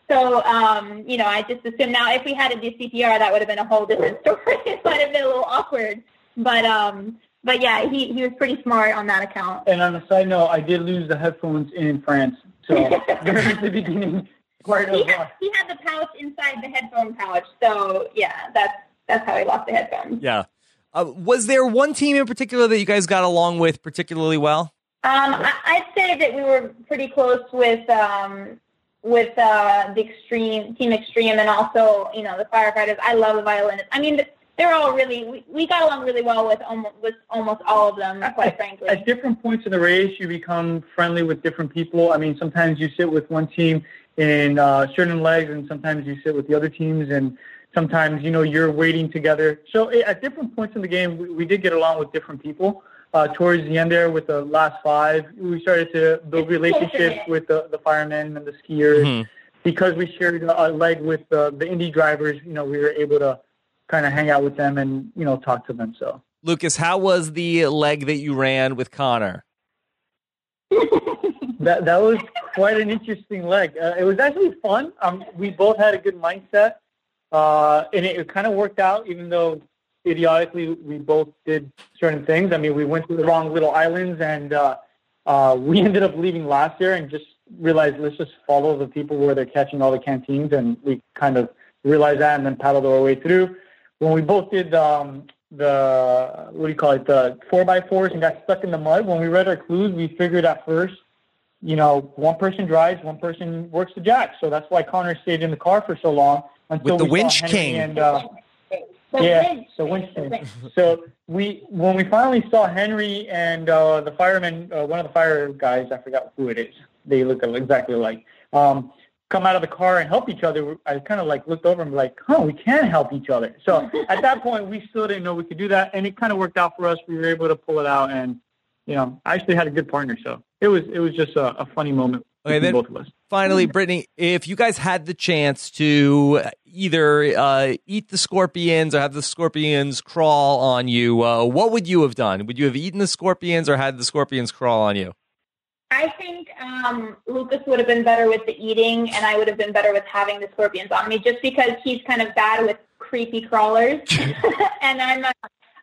So, um, you know, I just assumed now if we had to do CPR, that would have been a whole different *laughs* story. it might have been a little awkward, but um, but yeah, he he was pretty smart on that account. And on a side note, I did lose the headphones in France. So *laughs* during the beginning, part He of had, he had the pouch inside the headphone pouch. So yeah, that's that's how he lost the headphones. Yeah. Uh, was there one team in particular that you guys got along with particularly well? Um, I, I'd say that we were pretty close with um, with uh, the extreme team extreme, and also you know the firefighters. I love the violinists. I mean, they're all really we, we got along really well with almost with almost all of them, quite frankly. at different points in the race, you become friendly with different people. I mean, sometimes you sit with one team in uh, shirt and legs, and sometimes you sit with the other teams, and sometimes you know you're waiting together. So eh, at different points in the game, we, we did get along with different people. uh, towards the end there with the last five, we started to build relationships *laughs* with the, the firemen and the skiers. Mhm. Because we shared a leg with the, the indie drivers, you know, we were able to kind of hang out with them and, you know, talk to them. So Lucas, how was the leg that you ran with Conor? *laughs* that that was quite an interesting leg. Uh, it was actually fun. Um, we both had a good mindset, uh, and it, it kind of worked out. Even though idiotically we both did certain things. I mean, we went to the wrong little islands, and uh, uh, *laughs* we ended up leaving last year and just realized let's just follow the people where they're catching all the canteens, and we kind of realized that, and then paddled our way through. When we both did um, the what do you call it, the four by fours, and got stuck in the mud. When we read our clues, we figured at first you know, one person drives, one person works the jack. So that's why Conor stayed in the car for so long until With the we winch saw Henry king. And, uh, The yeah, winch. so winch king. So we when we finally saw Henry and uh, the fireman, uh, one of the fire guys, I forgot who it is. They look exactly alike. Um, come out of the car and help each other. I kind of like looked over and like, huh, we can help each other. So *laughs* at that point, we still didn't know we could do that, and it kind of worked out for us. We were able to pull it out, and you know, I actually had a good partner. So it was it was just a, a funny moment Okay, between then- both of us. Finally, Brittany, if you guys had the chance to either uh, eat the scorpions or have the scorpions crawl on you, uh, what would you have done? Would you have eaten the scorpions or had the scorpions crawl on you? I think um, Lucas would have been better with the eating, and I would have been better with having the scorpions on me, just because he's kind of bad with creepy crawlers, *laughs* *laughs* and I'm not.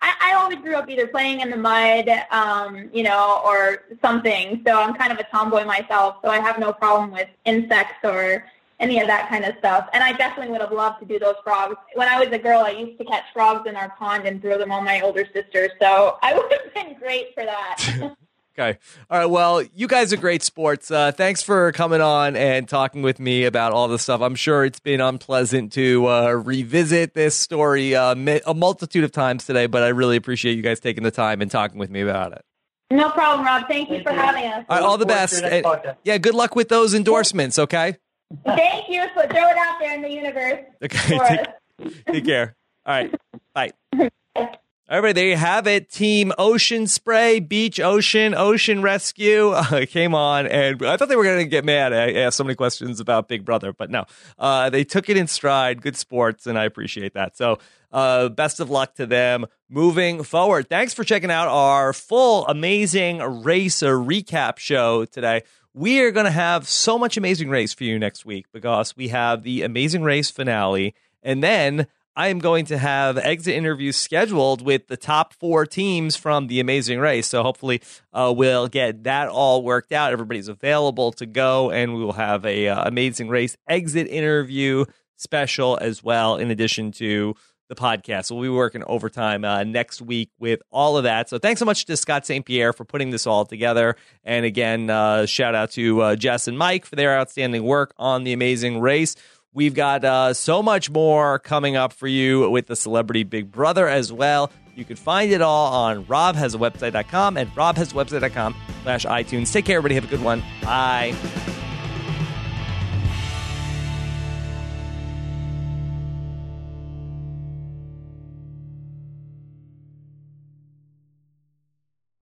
I, I always grew up either playing in the mud, um, you know, or something. So I'm kind of a tomboy myself. So I have no problem with insects or any of that kind of stuff. And I definitely would have loved to do those frogs. When I was a girl, I used to catch frogs in our pond and throw them on my older sister. So I would have been great for that. *laughs* Okay. All right. Well, you guys are great sports. Uh, thanks for coming on and talking with me about all this stuff. I'm sure it's been unpleasant to uh, revisit this story uh, a multitude of times today, but I really appreciate you guys taking the time and talking with me about it. no problem, Rob. Thank you for having us. All right. All the best. And- yeah. Good luck with those endorsements. Okay. Thank you. So throw it out there in the universe. Okay. for *laughs* Take, us. take care. All right. Bye. *laughs* Everybody, there you have it. Team Ocean Spray, Beach Ocean, Ocean Rescue *laughs* uh, came on, and I thought they were going to get mad. I asked so many questions about Big Brother, but no, uh, they took it in stride. Good sports, and I appreciate that. So, uh, best of luck to them moving forward. Thanks for checking out our full amazing race recap show today. We are going to have so much amazing race for you next week because we have the amazing race finale, and then I am going to have exit interviews scheduled with the top four teams from the Amazing Race. So hopefully, uh, we'll get that all worked out. Everybody's available to go, and we will have a uh, Amazing Race exit interview special as well, in addition to the podcast. We'll be working overtime uh, next week with all of that. So thanks so much to Scott St. Pierre for putting this all together. And again, uh, shout out to uh, Jess and Mike for their outstanding work on the Amazing Race. We've got uh, so much more coming up for you with the Celebrity Big Brother as well. You can find it all on robhasawebsite.com and robhasawebsite.com slash iTunes. Take care, everybody. Have a good one. Bye.